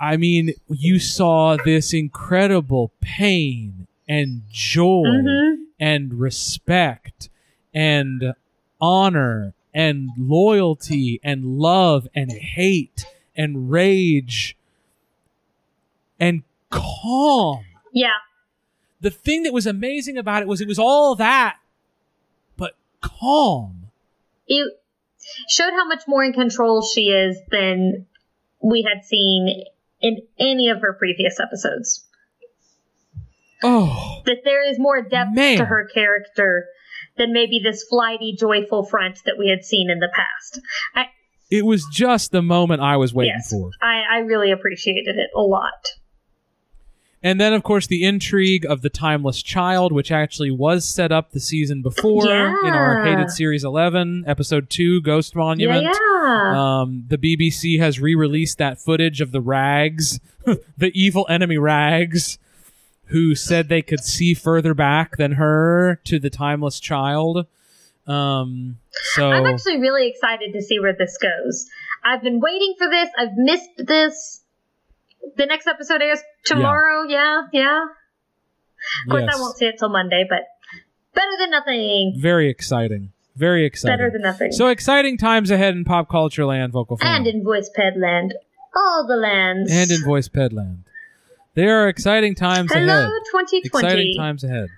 I mean, you saw this incredible pain and joy Mhm. and respect and honor and loyalty and love and hate and rage and calm. Yeah. The thing that was amazing about it was it was all that, but calm. It showed how much more in control she is than we had seen in any of her previous episodes. Oh, That there is more depth Man. to her character than maybe this flighty, joyful front that we had seen in the past. I, it was just the moment I was waiting yes, for. I, I really appreciated it a lot. And then, of course, the intrigue of the timeless child, which actually was set up the season before in our hated series 11, episode 2, Ghost Monument. Yeah, yeah. Um, the BBC has re released that footage of the rags, the evil enemy rags, who said they could see further back than her to the timeless child. Um, so, I'm actually really excited to see where this goes. I've been waiting for this. I've missed this. The next episode airs tomorrow. Yeah, yeah. Of course, yes, I won't see it till Monday, but better than nothing. very exciting. Very exciting. Better than nothing. so exciting times ahead in pop culture land, vocal fan. and in Voice ped land. all the lands. and in Voice ped land. There are exciting times ahead. Hello, 2020. Exciting times ahead.